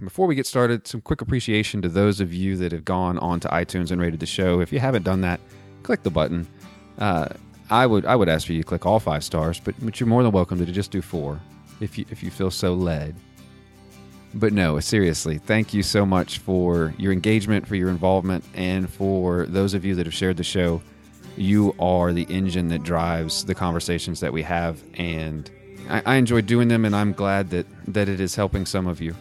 before we get started, some quick appreciation to those of you that have gone on to iTunes and rated the show. If you haven't done that, click the button. Uh, I would I would ask for you to click all five stars, but, but you're more than welcome to just do four if you if you feel so led. But no, seriously, thank you so much for your engagement, for your involvement, and for those of you that have shared the show. You are the engine that drives the conversations that we have, and I, I enjoy doing them, and I'm glad that that it is helping some of you,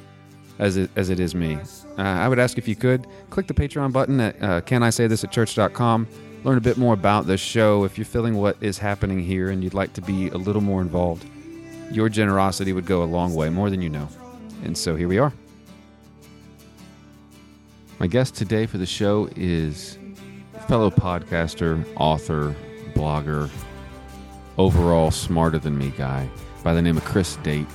as it as it is me. Uh, I would ask if you could click the Patreon button at uh, can I say this at church.com. Learn a bit more about the show. If you're feeling what is happening here and you'd like to be a little more involved, your generosity would go a long way, more than you know. And so here we are. My guest today for the show is fellow podcaster, author, blogger, overall smarter than me guy by the name of Chris Date.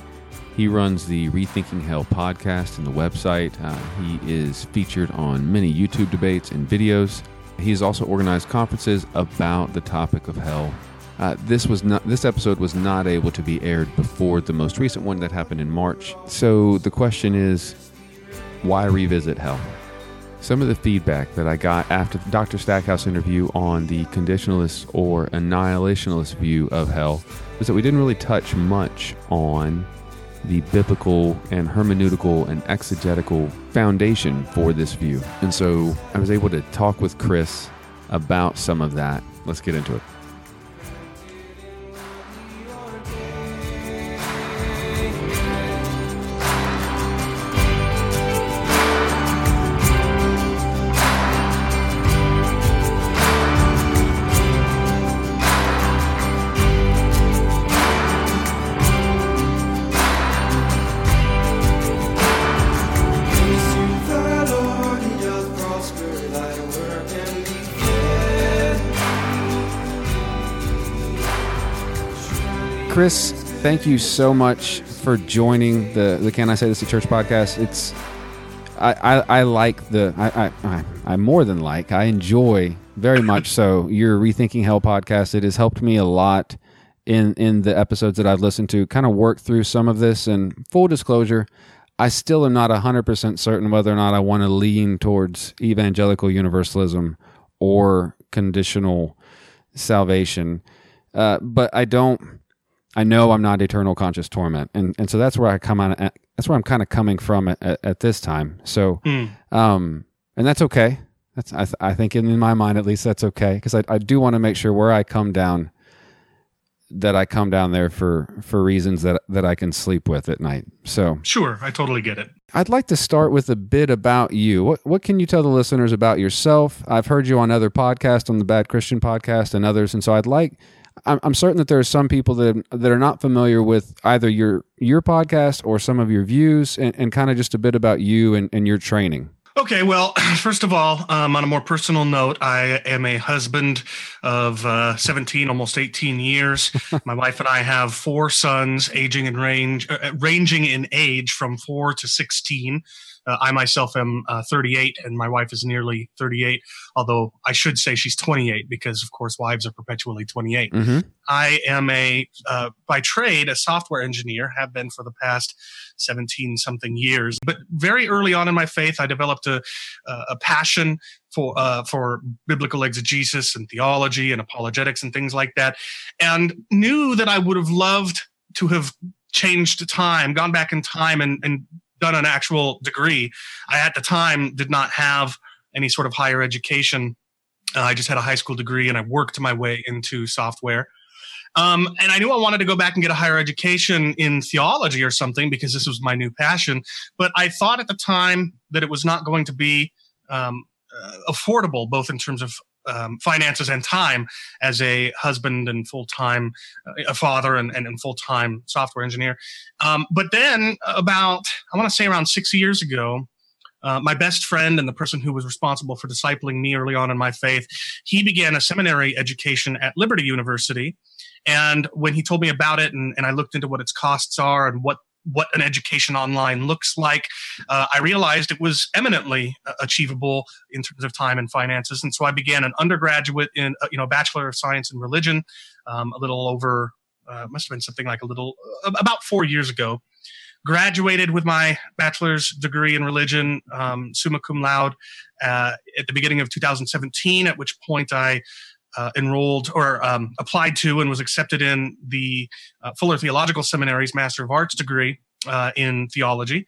He runs the Rethinking Hell podcast and the website. Uh, he is featured on many YouTube debates and videos. He has also organized conferences about the topic of hell. Uh, this was not this episode was not able to be aired before the most recent one that happened in March. So the question is, why revisit hell? Some of the feedback that I got after the Dr. Stackhouse interview on the conditionalist or annihilationist view of hell was that we didn't really touch much on the biblical and hermeneutical and exegetical foundation for this view. And so I was able to talk with Chris about some of that. Let's get into it. Chris, thank you so much for joining the the Can I Say This at Church podcast. It's I, I, I like the I, I I more than like I enjoy very much so your rethinking hell podcast. It has helped me a lot in in the episodes that I've listened to. Kind of work through some of this. And full disclosure, I still am not hundred percent certain whether or not I want to lean towards evangelical universalism or conditional salvation. Uh, but I don't. I know I'm not eternal conscious torment, and and so that's where I come on. At, that's where I'm kind of coming from at, at, at this time. So, mm. um, and that's okay. That's I, th- I think in, in, my mind at least that's okay because I, I do want to make sure where I come down that I come down there for for reasons that that I can sleep with at night. So sure, I totally get it. I'd like to start with a bit about you. What what can you tell the listeners about yourself? I've heard you on other podcasts, on the Bad Christian podcast, and others, and so I'd like I'm, I'm certain that there are some people that that are not familiar with either your your podcast or some of your views, and, and kind of just a bit about you and, and your training. Okay, well, first of all, um, on a more personal note, I am a husband of uh, 17, almost 18 years. My wife and I have four sons, aging in range, uh, ranging in age from four to 16. Uh, I myself am uh, 38, and my wife is nearly 38. Although I should say she's 28 because, of course, wives are perpetually 28. Mm-hmm. I am a uh, by trade a software engineer. Have been for the past 17 something years. But very early on in my faith, I developed a a passion for uh, for biblical exegesis and theology and apologetics and things like that, and knew that I would have loved to have changed time, gone back in time, and, and done an actual degree. I at the time did not have any sort of higher education. Uh, I just had a high school degree and I worked my way into software. Um, and I knew I wanted to go back and get a higher education in theology or something because this was my new passion. But I thought at the time that it was not going to be um, uh, affordable, both in terms of um, finances and time as a husband and full time, uh, a father and, and, and full time software engineer. Um, but then, about, I want to say around six years ago, uh, my best friend and the person who was responsible for discipling me early on in my faith, he began a seminary education at Liberty University. And when he told me about it and, and I looked into what its costs are and what what an education online looks like, uh, I realized it was eminently uh, achievable in terms of time and finances. And so I began an undergraduate in, uh, you know, Bachelor of Science in Religion, um, a little over, uh, must have been something like a little, uh, about four years ago. graduated with my bachelor's degree in religion, um, summa cum laude, uh, at the beginning of 2017. At which point I uh, enrolled or um, applied to and was accepted in the uh, Fuller Theological Seminary's Master of Arts degree uh, in theology.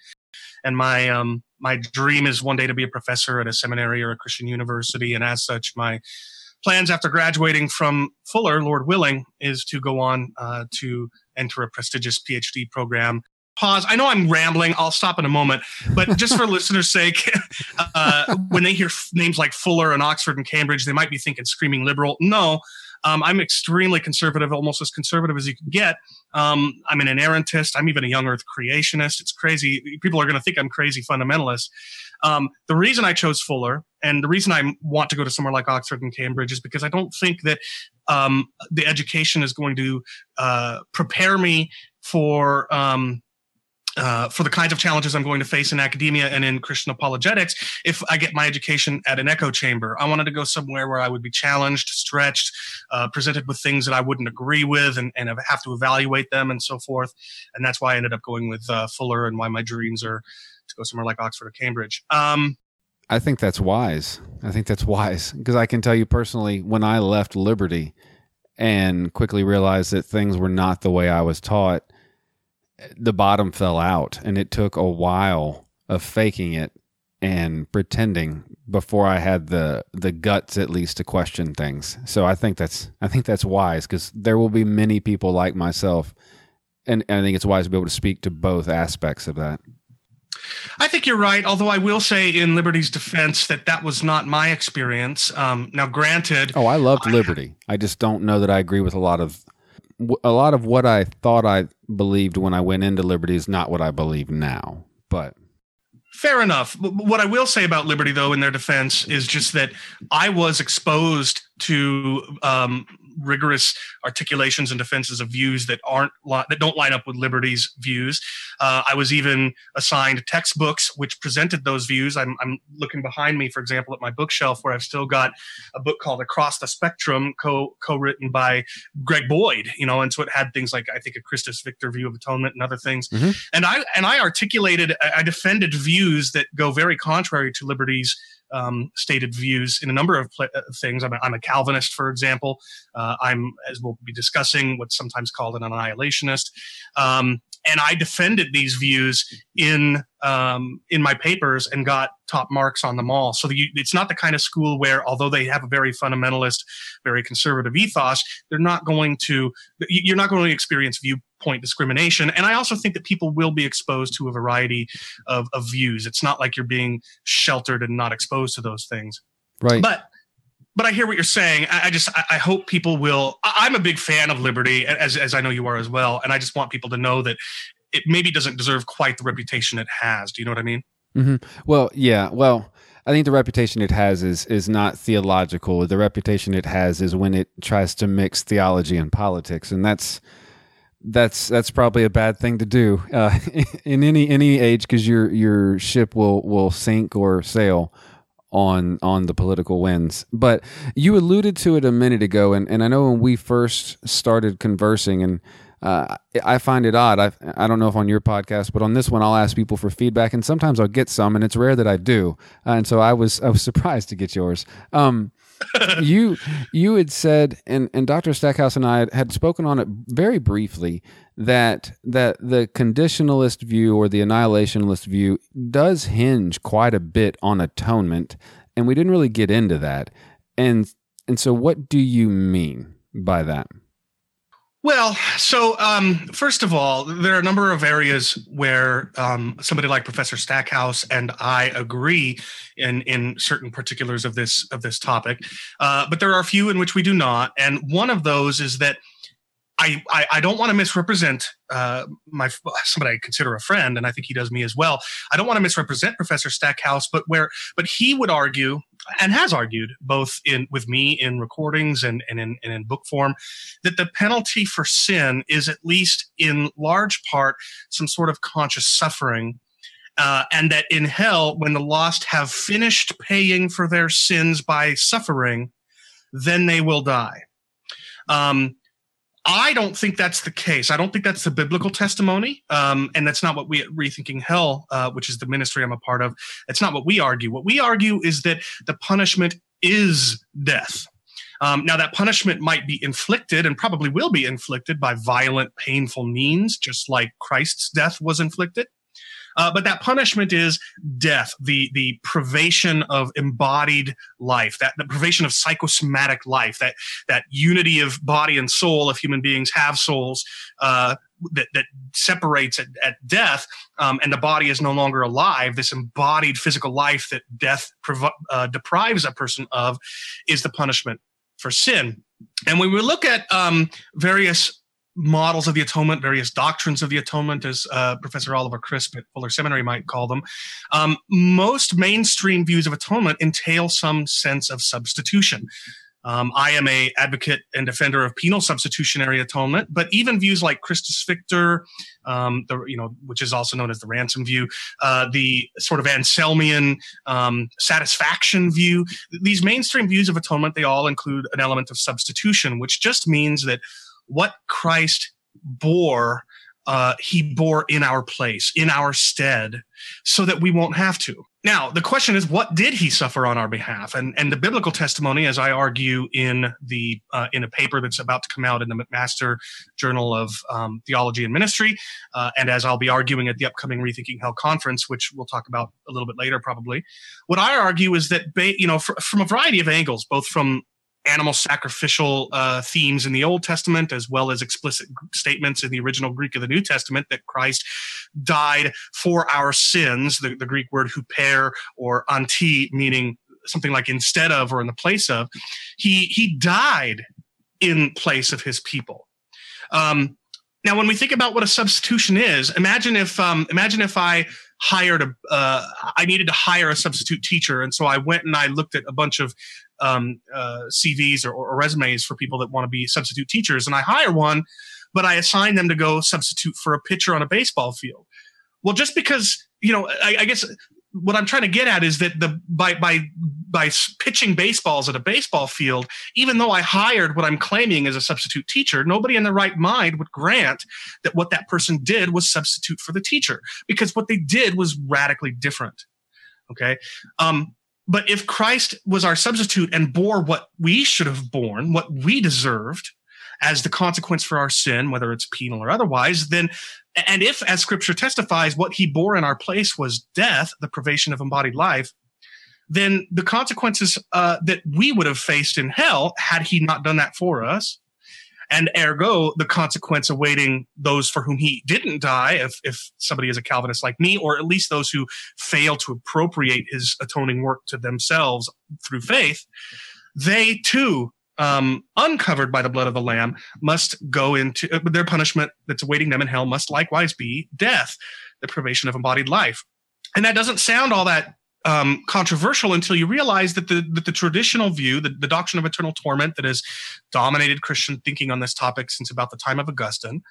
And my um, my dream is one day to be a professor at a seminary or a Christian university. And as such, my plans after graduating from Fuller, Lord willing, is to go on uh, to enter a prestigious PhD program pause. I know I'm rambling. I'll stop in a moment, but just for listeners' sake, uh, when they hear f- names like Fuller and Oxford and Cambridge, they might be thinking screaming liberal. No, um, I'm extremely conservative, almost as conservative as you can get. Um, I'm an inerrantist. I'm even a young Earth creationist. It's crazy. People are going to think I'm crazy fundamentalist. Um, the reason I chose Fuller and the reason I want to go to somewhere like Oxford and Cambridge is because I don't think that um, the education is going to uh, prepare me for um, uh, for the kinds of challenges I'm going to face in academia and in Christian apologetics if I get my education at an echo chamber. I wanted to go somewhere where I would be challenged, stretched, uh, presented with things that I wouldn't agree with and, and have to evaluate them and so forth. And that's why I ended up going with uh, Fuller and why my dreams are to go somewhere like Oxford or Cambridge. Um, I think that's wise. I think that's wise because I can tell you personally, when I left Liberty and quickly realized that things were not the way I was taught – the bottom fell out and it took a while of faking it and pretending before I had the the guts at least to question things. So I think that's I think that's wise because there will be many people like myself, and, and I think it's wise to be able to speak to both aspects of that. I think you're right. Although I will say, in Liberty's defense, that that was not my experience. Um, now, granted, oh, I loved Liberty. I just don't know that I agree with a lot of a lot of what I thought I believed when I went into Liberty is not what I believe now. But fair enough. What I will say about Liberty, though, in their defense, is just that I was exposed to um, rigorous articulations and defenses of views that aren't that don't line up with liberty's views. Uh, I was even assigned textbooks which presented those views. I'm, I'm, looking behind me, for example, at my bookshelf where I've still got a book called Across the Spectrum, co co-written by Greg Boyd. You know, and so it had things like I think a Christus Victor view of atonement and other things. Mm-hmm. And I and I articulated, I defended views that go very contrary to liberty's um, stated views in a number of pl- uh, things. I'm a, I'm a, Calvinist, for example. Uh, I'm, as we'll be discussing, what's sometimes called an annihilationist. Um, and I defended these views in um, in my papers and got top marks on them all. So the, it's not the kind of school where, although they have a very fundamentalist, very conservative ethos, they're not going to you're not going to experience viewpoint discrimination. And I also think that people will be exposed to a variety of, of views. It's not like you're being sheltered and not exposed to those things. Right. But but I hear what you're saying. I, I just I, I, hope people will. I, am a big fan of liberty, as as I know you are as well, and I just want people to know that it maybe doesn't deserve quite the reputation it has. Do you know what I mean? Mm-hmm. Well, yeah. Well, I think the reputation it has is is not theological. The reputation it has is when it tries to mix theology and politics, and that's that's that's probably a bad thing to do uh, in any any age because your your ship will will sink or sail on on the political winds. But you alluded to it a minute ago, and, and I know when we first started conversing, and uh, I find it odd. I I don't know if on your podcast, but on this one, I'll ask people for feedback, and sometimes I'll get some, and it's rare that I do. Uh, and so I was I was surprised to get yours. Um, you you had said, and and Dr. Stackhouse and I had spoken on it very briefly that that the conditionalist view or the annihilationist view does hinge quite a bit on atonement, and we didn't really get into that. And and so, what do you mean by that? Well, so um, first of all, there are a number of areas where um, somebody like Professor Stackhouse and I agree in in certain particulars of this of this topic, uh, but there are a few in which we do not. And one of those is that I, I, I don't want to misrepresent uh, my somebody I consider a friend, and I think he does me as well. I don't want to misrepresent Professor Stackhouse, but where but he would argue and has argued both in with me in recordings and, and in and in book form that the penalty for sin is at least in large part some sort of conscious suffering uh, and that in hell, when the lost have finished paying for their sins by suffering, then they will die. Um, I don't think that's the case. I don't think that's the biblical testimony, um, and that's not what we at Rethinking Hell, uh, which is the ministry I'm a part of. It's not what we argue. What we argue is that the punishment is death. Um, now, that punishment might be inflicted and probably will be inflicted by violent, painful means, just like Christ's death was inflicted. Uh, but that punishment is death, the the privation of embodied life, that the privation of psychosomatic life, that that unity of body and soul, if human beings have souls, uh, that, that separates at, at death, um, and the body is no longer alive. This embodied physical life that death prov- uh, deprives a person of is the punishment for sin. And when we look at um, various models of the atonement, various doctrines of the atonement, as uh, Professor Oliver Crisp at Fuller Seminary might call them. Um, most mainstream views of atonement entail some sense of substitution. Um, I am a advocate and defender of penal substitutionary atonement, but even views like Christus Victor, um, the you know, which is also known as the ransom view, uh, the sort of Anselmian um, satisfaction view, these mainstream views of atonement, they all include an element of substitution, which just means that what Christ bore, uh, he bore in our place, in our stead, so that we won't have to. Now, the question is, what did he suffer on our behalf? And and the biblical testimony, as I argue in the uh, in a paper that's about to come out in the McMaster Journal of um, Theology and Ministry, uh, and as I'll be arguing at the upcoming Rethinking Hell conference, which we'll talk about a little bit later, probably. What I argue is that, ba- you know, fr- from a variety of angles, both from animal sacrificial uh, themes in the Old Testament, as well as explicit statements in the original Greek of the New Testament that Christ died for our sins. The, the Greek word huper or anti, meaning something like instead of or in the place of. He he died in place of his people. Um, now, when we think about what a substitution is, imagine if um, imagine if I hired a uh, I needed to hire a substitute teacher, and so I went and I looked at a bunch of um, uh, CVs or, or resumes for people that want to be substitute teachers, and I hire one, but I assign them to go substitute for a pitcher on a baseball field. Well, just because you know, I, I guess what I'm trying to get at is that the by by by pitching baseballs at a baseball field, even though I hired what I'm claiming as a substitute teacher, nobody in their right mind would grant that what that person did was substitute for the teacher because what they did was radically different. Okay. Um, but if Christ was our substitute and bore what we should have borne, what we deserved as the consequence for our sin, whether it's penal or otherwise, then, and if, as scripture testifies, what he bore in our place was death, the privation of embodied life, then the consequences uh, that we would have faced in hell had he not done that for us. And ergo the consequence awaiting those for whom he didn't die if, if somebody is a calvinist like me or at least those who fail to appropriate his atoning work to themselves through faith they too um, uncovered by the blood of the lamb must go into uh, their punishment that's awaiting them in hell must likewise be death the privation of embodied life. And that doesn't sound all that um, controversial until you realize that the that the traditional view, the, the doctrine of eternal torment that has dominated Christian thinking on this topic since about the time of Augustine,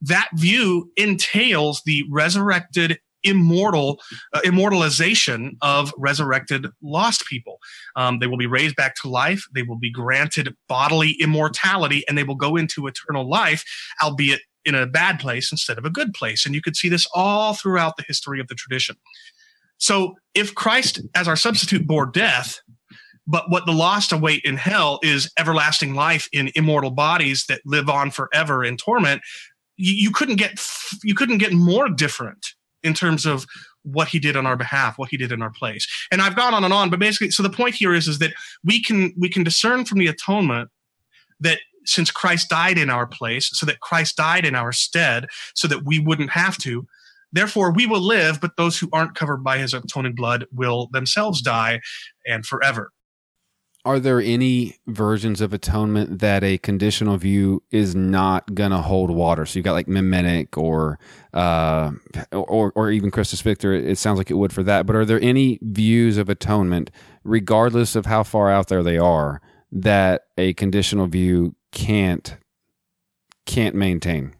that view entails the resurrected immortal uh, immortalization of resurrected lost people. Um, they will be raised back to life. They will be granted bodily immortality and they will go into eternal life albeit in a bad place instead of a good place. And you could see this all throughout the history of the tradition. So if Christ as our substitute bore death, but what the lost await in hell is everlasting life in immortal bodies that live on forever in torment, you, you couldn't get you couldn't get more different in terms of what he did on our behalf, what he did in our place. And I've gone on and on, but basically, so the point here is, is that we can, we can discern from the atonement that since Christ died in our place, so that Christ died in our stead, so that we wouldn't have to, Therefore, we will live, but those who aren't covered by his atoning blood will themselves die and forever. Are there any versions of atonement that a conditional view is not to hold water? So you've got like mimetic or, uh, or, or even Christus Victor. It sounds like it would for that. But are there any views of atonement, regardless of how far out there they are, that a conditional view can't can't maintain?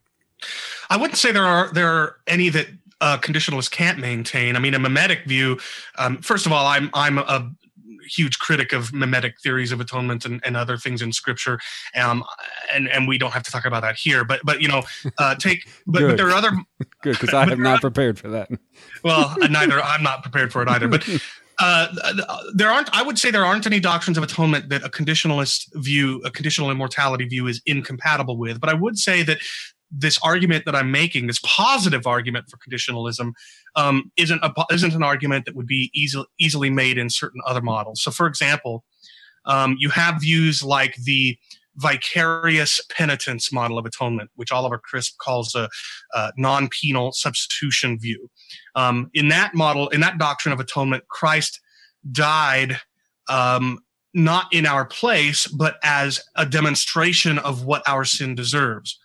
I wouldn't say there are there are any that uh, conditionalists can't maintain. I mean, a mimetic view. Um, first of all, I'm I'm a huge critic of mimetic theories of atonement and, and other things in scripture. Um, and, and we don't have to talk about that here, but, but, you know, uh, take, but, but there are other, good. Cause I have not prepared for that. well, neither I'm not prepared for it either, but, uh, there aren't, I would say there aren't any doctrines of atonement that a conditionalist view, a conditional immortality view is incompatible with. But I would say that this argument that I'm making, this positive argument for conditionalism, um, isn't a, isn't an argument that would be easily easily made in certain other models. So, for example, um, you have views like the vicarious penitence model of atonement, which Oliver Crisp calls a, a non-penal substitution view. Um, in that model, in that doctrine of atonement, Christ died um, not in our place, but as a demonstration of what our sin deserves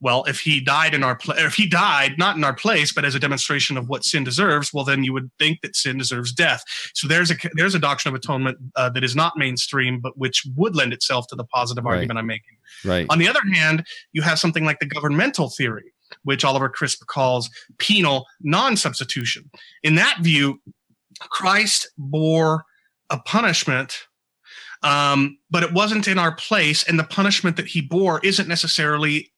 well, if he died in our place, if he died not in our place, but as a demonstration of what sin deserves, well, then you would think that sin deserves death. So there's a there's a doctrine of atonement uh, that is not mainstream, but which would lend itself to the positive right. argument I'm making. Right. On the other hand, you have something like the governmental theory, which Oliver Crisp calls penal non-substitution. In that view, Christ bore a punishment um, but it wasn't in our place, and the punishment that he bore isn't necessarily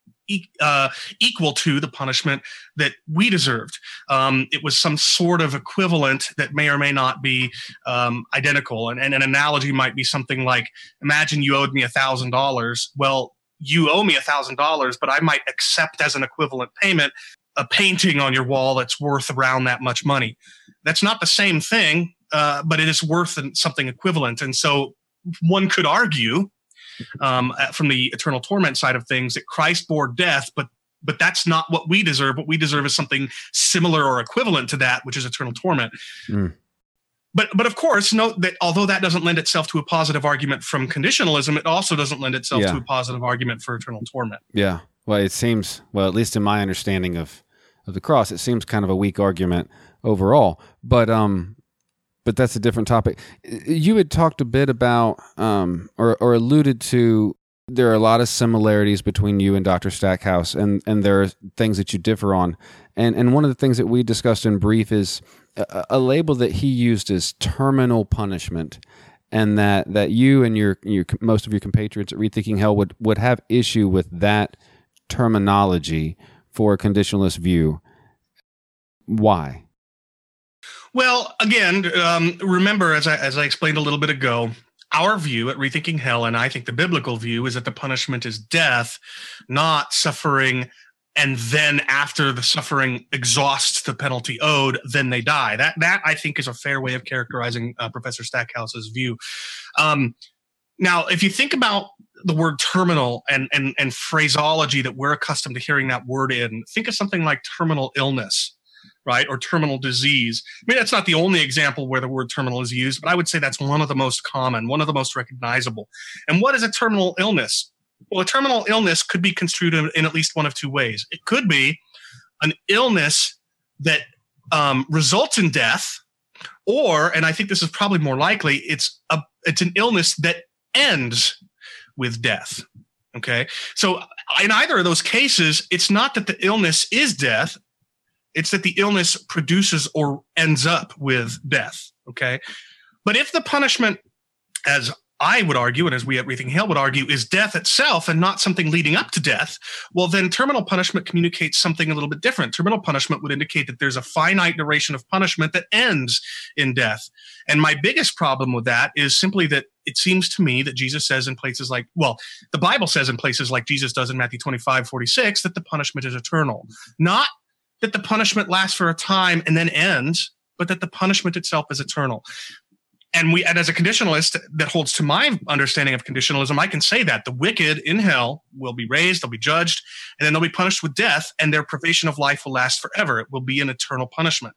uh, equal to the punishment that we deserved. Um, it was some sort of equivalent that may or may not be um, identical. And, and, an analogy might be something like imagine you owed me a $1,000. Well, you owe me a $1,000, but I might accept as an equivalent payment a painting on your wall that's worth around that much money. That's not the same thing, uh, but it is worth something equivalent. And so one could argue um, uh, from the eternal torment side of things that Christ bore death, but but that's not what we deserve. What we deserve is something similar or equivalent to that, which is eternal torment. Mm. But but of course, note that although that doesn't lend itself to a positive argument from conditionalism, it also doesn't lend itself yeah. to a positive argument for eternal torment. Yeah. Well, it seems well, at least in my understanding of of the cross, it seems kind of a weak argument overall. But um, but that's a different topic. You had talked a bit about, um, or, or alluded to, there are a lot of similarities between you and Dr. Stackhouse, and, and there are things that you differ on. And, and one of the things that we discussed in brief is a, a label that he used is terminal punishment. And that, that you and your, your most of your compatriots at Rethinking Hell would, would have issue with that terminology for a conditionalist view. Why? Well, again, um, remember as I as I explained a little bit ago, our view at Rethinking Hell, and I think the biblical view, is that the punishment is death, not suffering. And then after the suffering exhausts the penalty owed, then they die. That that I think is a fair way of characterizing uh, Professor Stackhouse's view. Um, now, if you think about the word terminal and, and and phraseology that we're accustomed to hearing that word in, think of something like terminal illness right? Or terminal disease. I mean, that's not the only example where the word terminal is used, but I would say that's one of the most common, one of the most recognizable. And what is a terminal illness? Well, a terminal illness could be construed in, at least one of two ways. It could be an illness that um, results in death, or, and I think this is probably more likely, it's a it's an illness that ends with death. Okay, so in either of those cases, it's not that the illness is death it's that the illness produces or ends up with death. Okay. But if the punishment, as I would argue, and as we at Rethinking Hell would argue, is death itself and not something leading up to death, well, then terminal punishment communicates something a little bit different. Terminal punishment would indicate that there's a finite duration of punishment that ends in death. And my biggest problem with that is simply that it seems to me that Jesus says in places like, well, the Bible says in places like Jesus does in Matthew 25, 46, that the punishment is eternal. Not that the punishment lasts for a time and then ends, but that the punishment itself is eternal. And we, and as a conditionalist that holds to my understanding of conditionalism, I can say that the wicked in hell will be raised, they'll be judged, and then they'll be punished with death, and their privation of life will last forever. It will be an eternal punishment.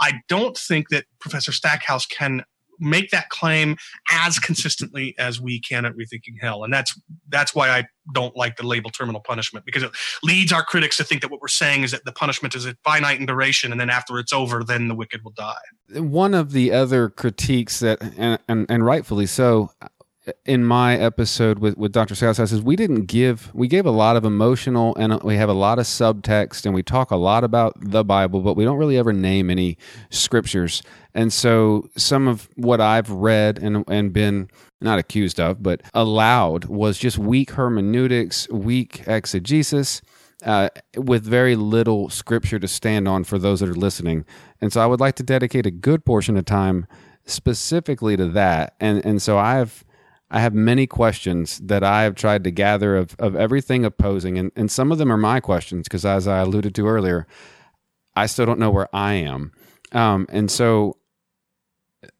I don't think that Professor Stackhouse can make that claim as consistently as we can at Rethinking Hell. And that's that's why I don't like the label terminal punishment because it leads our critics to think that what we're saying is that the punishment is a finite in duration and then after it's over then the wicked will die. One of the other critiques that and and, and rightfully so in my episode with, with Dr. Sales says we didn't give we gave a lot of emotional and we have a lot of subtext and we talk a lot about the Bible, but we don't really ever name any scriptures. And so some of what I've read and and been not accused of, but allowed was just weak hermeneutics, weak exegesis. Uh, with very little scripture to stand on for those that are listening. And so I would like to dedicate a good portion of time specifically to that. And and so I've I have many questions that I have tried to gather of, of everything opposing, and, and some of them are my questions because, as I alluded to earlier, I still don't know where I am, um, and so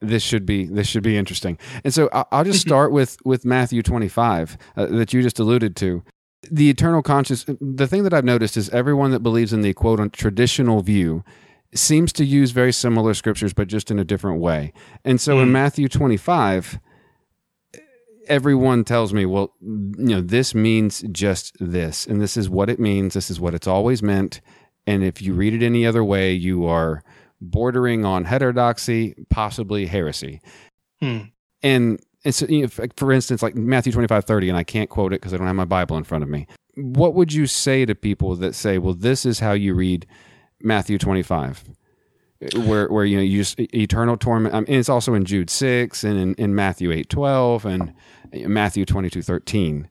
this should be this should be interesting. And so I'll just start with with Matthew twenty five uh, that you just alluded to. The eternal conscious. The thing that I've noticed is everyone that believes in the quote on traditional view seems to use very similar scriptures, but just in a different way. And so mm. in Matthew twenty five everyone tells me, well, you know, this means just this, and this is what it means. This is what it's always meant. And if you read it any other way, you are bordering on heterodoxy, possibly heresy. Hmm. And and so, you know, for instance, like Matthew twenty five thirty, and I can't quote it because I don't have my Bible in front of me. What would you say to people that say, well, this is how you read Matthew 25? where where you know you just eternal torment. I mean, it's also in Jude six and in, in Matthew eight twelve and Matthew twenty two thirteen.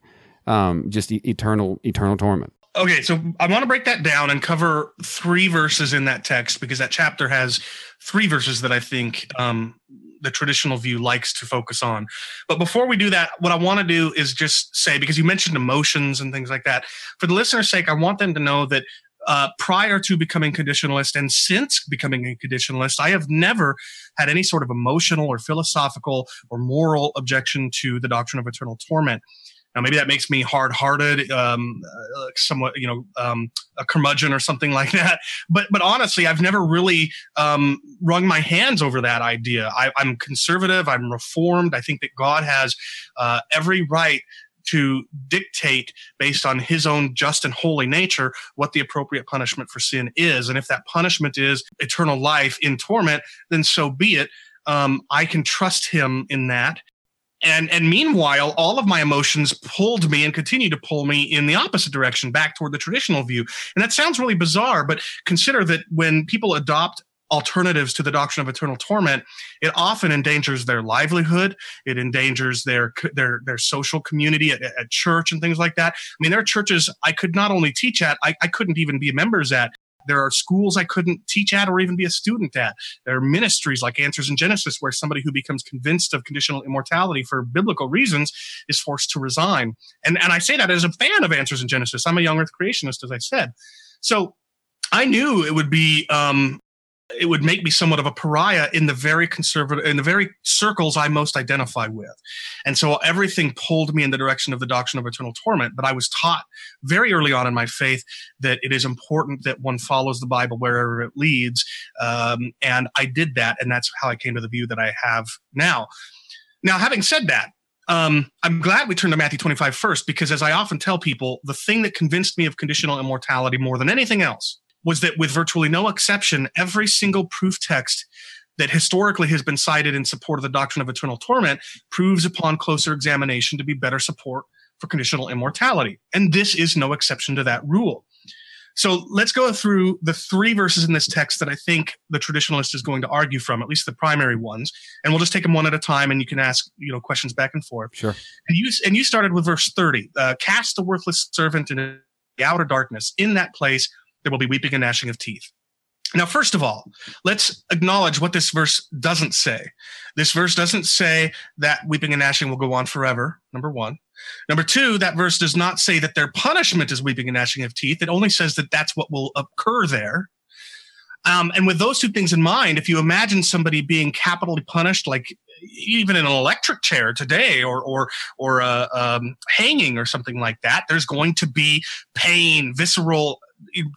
Um, just e- eternal eternal torment. Okay, so I want to break that down and cover three verses in that text because that chapter has three verses that I think um, the traditional view likes to focus on. But before we do that, what I want to do is just say because you mentioned emotions and things like that. For the listener's sake, I want them to know that uh, prior to becoming conditionalist and since becoming a conditionalist, I have never had any sort of emotional or philosophical or moral objection to the doctrine of eternal torment. Now, maybe that makes me hard-hearted, um, uh, somewhat, you know, um, a curmudgeon or something like that. But, but honestly, I've never really um, wrung my hands over that idea. I, am conservative. I'm reformed. I think that God has uh, every right to dictate based on his own just and holy nature what the appropriate punishment for sin is. And if that punishment is eternal life in torment, then so be it. Um, I can trust him in that. And, and meanwhile, all of my emotions pulled me and continue to pull me in the opposite direction, back toward the traditional view. And that sounds really bizarre, but consider that when people adopt alternatives to the doctrine of eternal torment, it often endangers their livelihood. It endangers their their their social community at, at church and things like that. I mean, there are churches I could not only teach at, I, I couldn't even be members at. There are schools I couldn't teach at or even be a student at. There are ministries like Answers in Genesis where somebody who becomes convinced of conditional immortality for biblical reasons is forced to resign. And, and I say that as a fan of Answers in Genesis. I'm a young earth creationist, as I said. So I knew it would be um, it would make me somewhat of a pariah in the very conservative in the very circles I most identify with. And so everything pulled me in the direction of the doctrine of eternal torment. But I was taught very early on in my faith that it is important that one follows the Bible wherever it leads. Um, and I did that, and that's how I came to the view that I have now. Now, having said that, um, I'm glad we turned to Matthew 25 first because, as I often tell people, the thing that convinced me of conditional immortality more than anything else was that with virtually no exception, every single proof text that historically has been cited in support of the doctrine of eternal torment proves upon closer examination to be better support for conditional immortality. And this is no exception to that rule. So let's go through the three verses in this text that I think the traditionalist is going to argue from, at least the primary ones, and we'll just take them one at a time, and you can ask you know questions back and forth. Sure. And you and you started with verse thirty: uh, "Cast the worthless servant into the outer darkness. In that place, there will be weeping and gnashing of teeth. Now, first of all, let's acknowledge what this verse doesn't say. This verse doesn't say that weeping and gnashing will go on forever, number one. Number two, that verse does not say that their punishment is weeping and gnashing of teeth. It only says that that's what will occur there. Um, and with those two things in mind, if you imagine somebody being capitally punished, like even in an electric chair today, or or or uh, um, hanging or something like that, there's going to be pain, visceral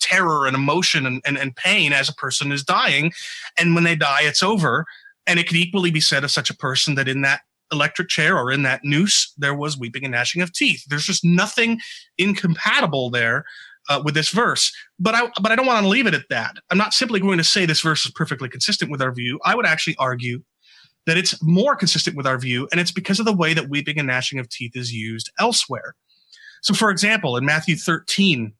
terror and emotion and, and, and pain as a person is dying. And when they die, it's over. And it could equally be said of such a person that in that electric chair or in that noose, there was weeping and gnashing of teeth. There's just nothing incompatible there uh, with this verse. But I, but I don't want to leave it at that. I'm not simply going to say this verse is perfectly consistent with our view. I would actually argue that it's more consistent with our view, and it's because of the way that weeping and gnashing of teeth is used elsewhere. So, for example, in Matthew 13,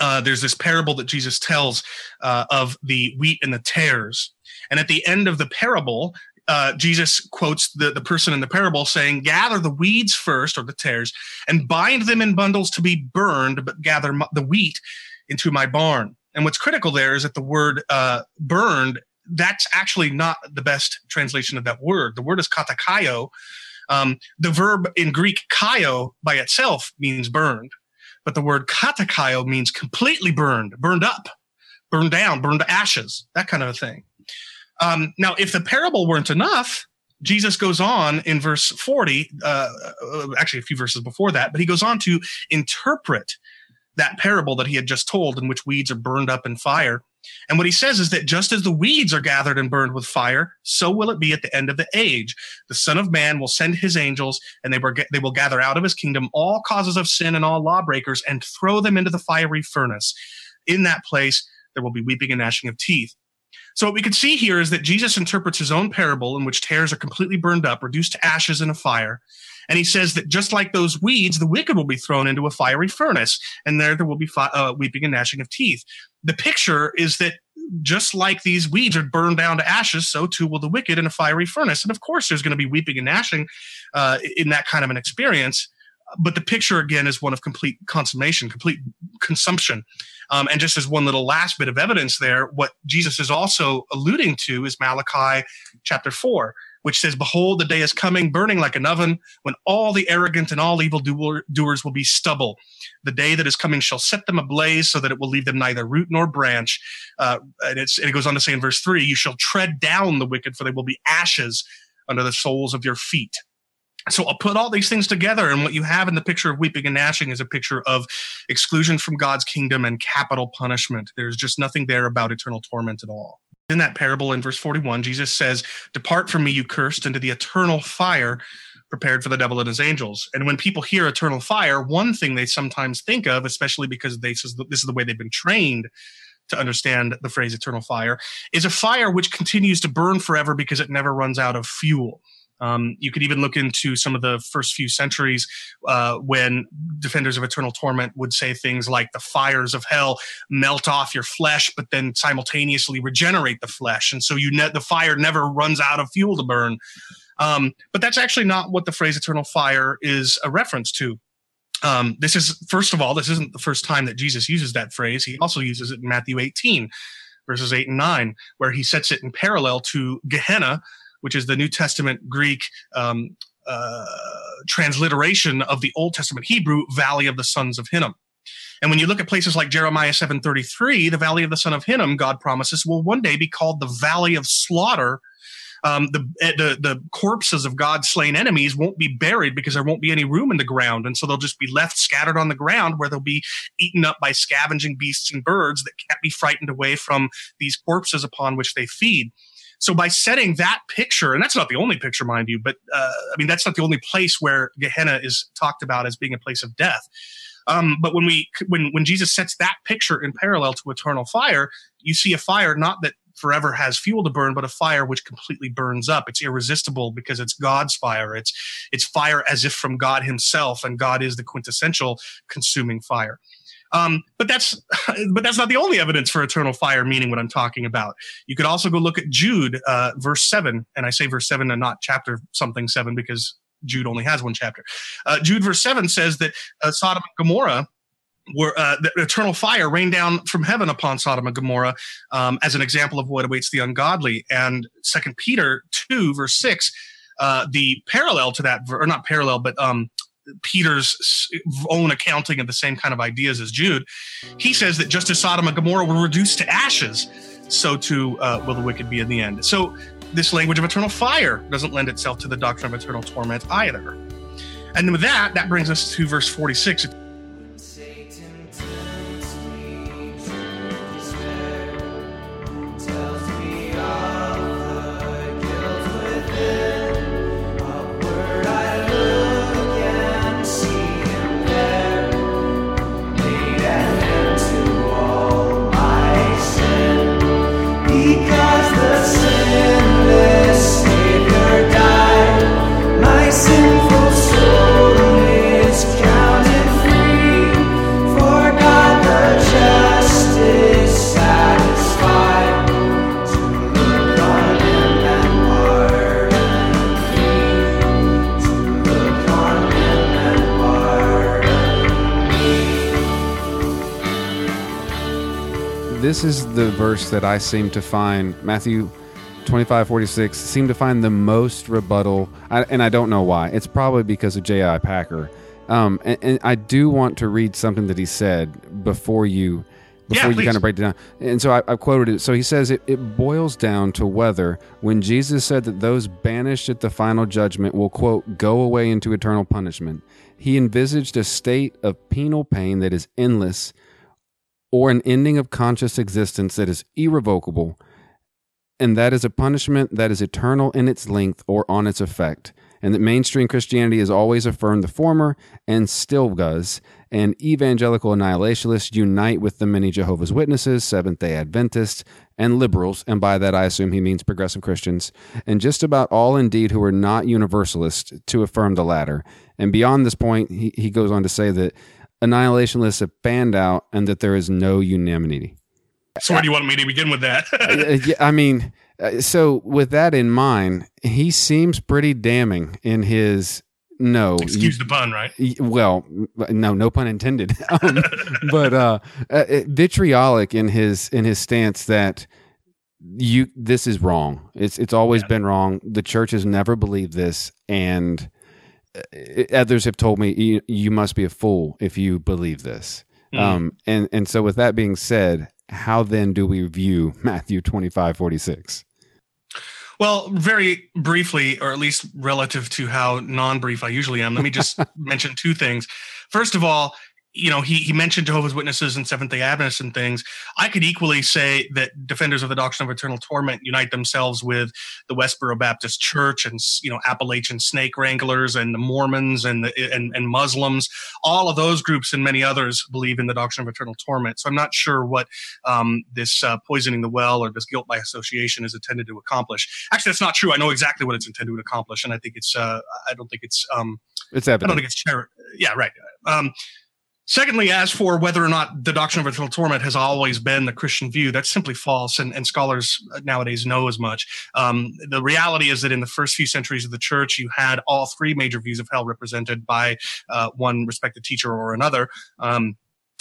uh, there's this parable that Jesus tells uh, of the wheat and the tares. And at the end of the parable, uh, Jesus quotes the, the person in the parable saying, Gather the weeds first, or the tares, and bind them in bundles to be burned, but gather the wheat into my barn. And what's critical there is that the word uh, burned, that's actually not the best translation of that word. The word is katakaio. Um, the verb in Greek, kaio, by itself means burned but the word katakaio means completely burned, burned up, burned down, burned to ashes, that kind of a thing. Um, now, if the parable weren't enough, Jesus goes on in verse 40, uh, uh, actually a few verses before that, but he goes on to interpret that parable that he had just told in which weeds are burned up in fire. And what he says is that just as the weeds are gathered and burned with fire, so will it be at the end of the age. The Son of Man will send his angels, and they, will gather out of his kingdom all causes of sin and all lawbreakers and throw them into the fiery furnace. In that place, there will be weeping and gnashing of teeth. So what we can see here is that Jesus interprets his own parable in which tares are completely burned up, reduced to ashes in a fire. And he says that just like those weeds, the wicked will be thrown into a fiery furnace, and there there will be fi- uh, weeping and gnashing of teeth. The picture is that just like these weeds are burned down to ashes, so too will the wicked in a fiery furnace. And of course, there's going to be weeping and gnashing uh, in that kind of an experience. But the picture again is one of complete consummation, complete consumption. Um, and just as one little last bit of evidence there, what Jesus is also alluding to is Malachi chapter four which says, Behold, the day is coming, burning like an oven, when all the arrogant and all evil doers will be stubble. The day that is coming shall set them ablaze, so that it will leave them neither root nor branch. Uh, and, and it goes on to say in verse 3 You shall tread down the wicked, for they will be ashes under the soles of your feet. So I'll put all these things together, and what you have in the picture of weeping and gnashing is a picture of exclusion from God's kingdom and capital punishment. There's just nothing there about eternal torment at all in that parable in verse 41, Jesus says, Depart from me, you cursed, into the eternal fire prepared for the devil and his angels. And when people hear eternal fire, one thing they sometimes think of, especially because they, this is the way they've been trained to understand the phrase eternal fire, is a fire which continues to burn forever because it never runs out of fuel. Um, you could even look into some of the first few centuries uh, when defenders of eternal torment would say things like the fires of hell melt off your flesh, but then simultaneously regenerate the flesh. And so you ne- the fire never runs out of fuel to burn. Um, but that's actually not what the phrase eternal fire is a reference to. Um, this is, first of all, this isn't the first time that Jesus uses that phrase. He also uses it in Matthew 18, verses 8 and 9, where he sets it in parallel to Gehenna, which is the New Testament Greek um, uh, transliteration of the Old Testament Hebrew Valley of the Sons of Hinnom. And when you look at places like Jeremiah 7:33, the Valley of the Son of Hinnom, God promises will one day be called the Valley of Slaughter. Um, the, eh, the the corpses of God's slain enemies won't be buried because there won't be any room in the ground, and so they'll just be left scattered on the ground where they'll be eaten up by scavenging beasts and birds that can't be frightened away from these corpses upon which they feed. So by setting that picture, and that's not the only picture, mind you, but uh, I mean that's not the only place where Gehenna is talked about as being a place of death. Um, but when we when when Jesus sets that picture in parallel to eternal fire, you see a fire not that forever has fuel to burn, but a fire which completely burns up. It's irresistible because it's God's fire. It's it's fire as if from God Himself, and God is the quintessential consuming fire. Um, but that's but that's not the only evidence for eternal fire meaning what I'm talking about. You could also go look at Jude, uh, verse seven, and I say verse seven and not chapter something seven because Jude only has one chapter. Uh, Jude verse seven says that uh, Sodom and Gomorrah were uh, eternal fire rained down from heaven upon Sodom and Gomorrah um, as an example of what awaits the ungodly. And Second Peter two verse six, uh, the parallel to that, or not parallel, but um, Peter's own accounting of the same kind of ideas as Jude, he says that just as Sodom and Gomorrah were reduced to ashes, so too uh, will the wicked be in the end. So this language of eternal fire doesn't lend itself to the doctrine of eternal torment either. And with that, that brings us to verse 46. This is the verse that I seem to find Matthew 25 46 seem to find the most rebuttal I, and I don't know why. It's probably because of J.I. Packer. Um, and, and I do want to read something that he said before you before Yeah, you kind of break it down. And so I, I quoted it. So he says it, it boils down to whether when Jesus said that those banished at the final judgment will, quote, go away into eternal punishment, he envisaged a state of penal pain that is endless or an ending of conscious existence that is irrevocable. And that is a punishment that is eternal in its length or on its effect. And that mainstream Christianity has always affirmed the former and still does. And evangelical annihilationists unite with the many Jehovah's Witnesses, Seventh day Adventists, and liberals. And by that, I assume he means progressive Christians. And just about all, indeed, who are not universalists to affirm the latter. And beyond this point, he, he goes on to say that annihilationists have fanned out and that there is no unanimity. So where do you want me to begin with that? Uh, I mean, uh, so with that in mind, he seems pretty damning in his no. you- Excuse the pun, right? well, no, no pun intended. um, but uh, uh, vitriolic in his in his stance that you this is wrong. It's it's always been wrong. The church has never believed this, and others have told me you, you must be a fool if you believe this. Mhm. Um, and and so with that being said, how then do we view Matthew twenty five forty six? Well, very briefly, or at least relative to how non-brief I usually am, let me just mention two things. First of all, you know, he he mentioned Jehovah's Witnesses and Seventh Day Adventists and things. I could equally say that defenders of the doctrine of eternal torment unite themselves with the Westboro Baptist Church and you know Appalachian Snake Wranglers and the Mormons and the and, and Muslims. All of those groups and many others believe in the doctrine of eternal torment. So I'm not sure what um, this uh, poisoning the well or this guilt by association is intended to accomplish. Actually, that's not true. I know exactly what it's intended to accomplish, and I think it's. Uh, I don't think it's. Um, It's I don't think it's chari- Yeah, right. Um, secondly, as for whether or not the doctrine of eternal torment has always been the Christian view, that's simply false, and, and scholars nowadays know as much. Um, the reality is that in the first few centuries of the church, you had all three major views of hell represented by uh, one respected teacher or another. Um,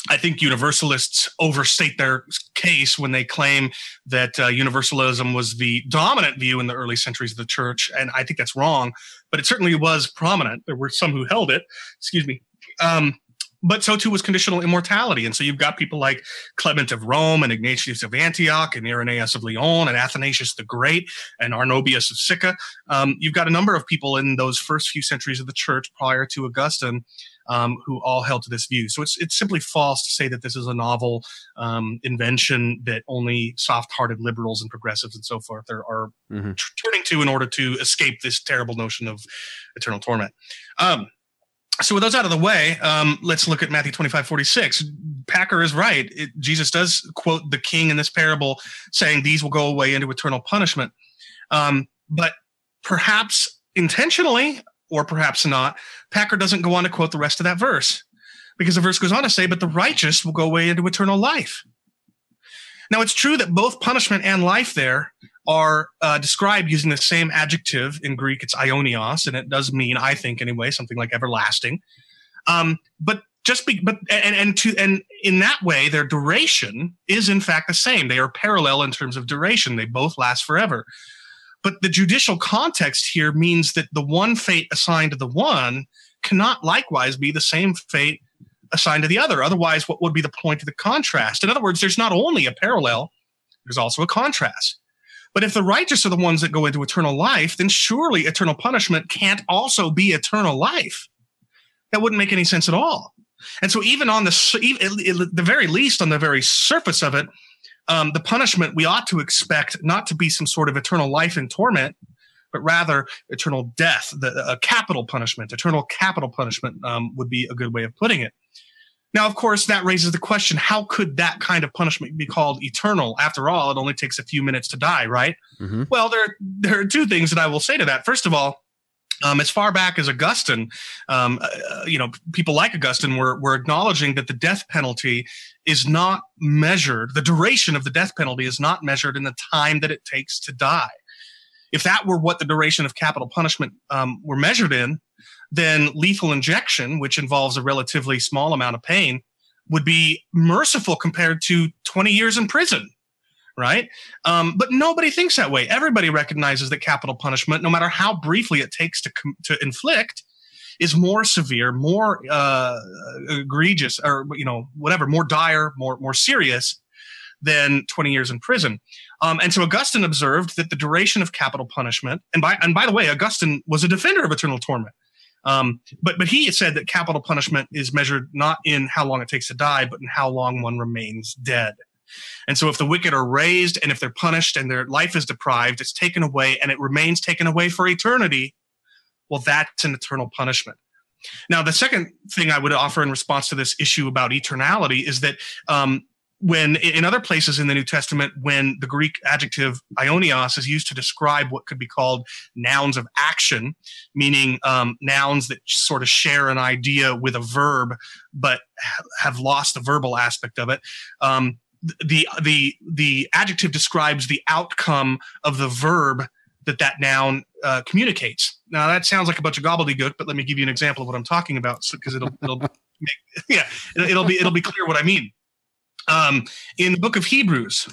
I think universalists overstate their case when they claim that uh, universalism was the dominant view in the early centuries of the church, and I think that's wrong. But it certainly was prominent. There were some who held it. Excuse me. Um, but so too was conditional immortality, and so you've got people like Clement of Rome and Ignatius of Antioch and Irenaeus of Lyon and Athanasius the Great and Arnobius of Sicca. Um, you've got a number of people in those first few centuries of the church prior to Augustine um, who all held to this view. So it's it's simply false to say that this is a novel um, invention that only soft-hearted liberals and progressives and so forth are, are Mhm. t- turning to in order to escape this terrible notion of eternal torment. Um, so with those out of the way, um, let's look at Matthew 25, 46. Packer is right. It, Jesus does quote the king in this parable saying these will go away into eternal punishment. Um, but perhaps intentionally or perhaps not, Packer doesn't go on to quote the rest of that verse because the verse goes on to say, but the righteous will go away into eternal life. Now, it's true that both punishment and life there are uh, described using the same adjective. In Greek, it's aionios, and it does mean, I think anyway, something like everlasting. Um, but just be, but and and to and in that way, their duration is in fact the same. They are parallel in terms of duration. They both last forever. But the judicial context here means that the one fate assigned to the one cannot likewise be the same fate assigned to the other. Otherwise, what would be the point of the contrast? In other words, there's not only a parallel, there's also a contrast. But if the righteous are the ones that go into eternal life, then surely eternal punishment can't also be eternal life. That wouldn't make any sense at all. And so, even on the e- at the very least, on the very surface of it, um, the punishment we ought to expect not to be some sort of eternal life in torment, but rather eternal death, the, a capital punishment. Eternal capital punishment um, would be a good way of putting it. Now, of course, that raises the question: How could that kind of punishment be called eternal? After all, it only takes a few minutes to die, right? hmm Well, there there are two things that I will say to that. First of all, um, as far back as Augustine, um, uh, you know, people like Augustine were were acknowledging that the death penalty is not measured. The duration of the death penalty is not measured in the time that it takes to die. If that were what the duration of capital punishment um, were measured in, then lethal injection, which involves a relatively small amount of pain, would be merciful compared to 20 years in prison right? Um, but nobody thinks that way. Everybody recognizes that capital punishment, no matter how briefly it takes to to inflict, is more severe, more uh, egregious, or you know, whatever, more dire, more more serious than 20 years in prison. Um, and so Augustine observed that the duration of capital punishment, and by and by the way, Augustine was a defender of eternal torment. Um, but but he said that capital punishment is measured not in how long it takes to die, but in how long one remains dead. And so if the wicked are raised and if they're punished and their life is deprived, it's taken away and it remains taken away for eternity, well, that's an eternal punishment. Now, the second thing I would offer in response to this issue about eternality is that um, when in other places in the New Testament, when the Greek adjective aionios is used to describe what could be called nouns of action, meaning um, nouns that sort of share an idea with a verb but have lost the verbal aspect of it, um, the the the adjective describes the outcome of the verb that that noun uh, communicates. Now that sounds like a bunch of gobbledygook, but let me give you an example of what I'm talking about, because so, it'll it'll make, yeah it'll be it'll be clear what I mean. Um, in the book of Hebrews,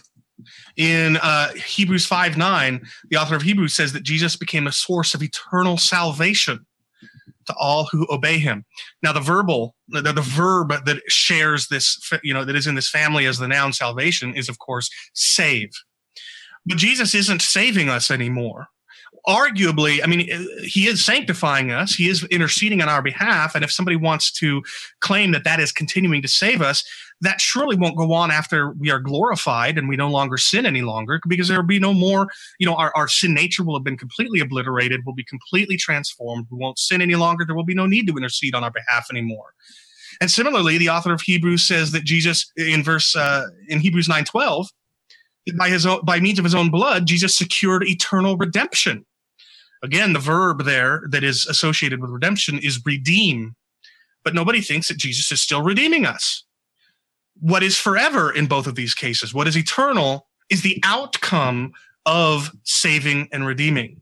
in uh, Hebrews five nine, the author of Hebrews says that Jesus became a source of eternal salvation to all who obey him. Now, the verbal, the, the verb that shares this, you know, that is in this family as the noun salvation is, of course, save. But Jesus isn't saving us anymore arguably, I mean, he is sanctifying us. He is interceding on our behalf. And if somebody wants to claim that that is continuing to save us, that surely won't go on after we are glorified and we no longer sin any longer because there will be no more, you know, our, our sin nature will have been completely obliterated, will be completely transformed. We won't sin any longer. There will be no need to intercede on our behalf anymore. And similarly, the author of Hebrews says that Jesus in verse, uh, in Hebrews 9 12, by his own, by means of his own blood, Jesus secured eternal redemption. Again, the verb there that is associated with redemption is redeem, but nobody thinks that Jesus is still redeeming us. What is forever in both of these cases, what is eternal, is the outcome of saving and redeeming.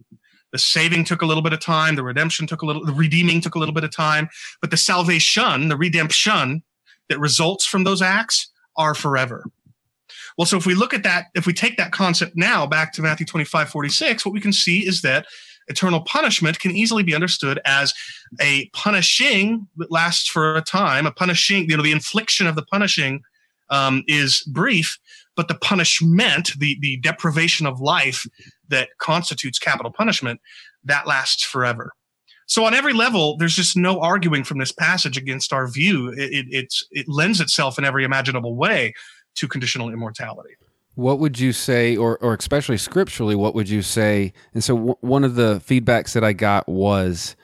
The saving took a little bit of time, the redemption took a little, the redeeming took a little bit of time, but the salvation, the redemption that results from those acts are forever. Well, so if we look at that, if we take that concept now back to Matthew 25, 46, what we can see is that eternal punishment can easily be understood as a punishing that lasts for a time. A punishing, you know, the infliction of the punishing um, is brief, but the punishment, the the deprivation of life that constitutes capital punishment, that lasts forever. So on every level, there's just no arguing from this passage against our view. It, it, it lends itself in every imaginable way to conditional immortality. What would you say, or, or especially scripturally, what would you say? And so, w- one of the feedbacks that I got was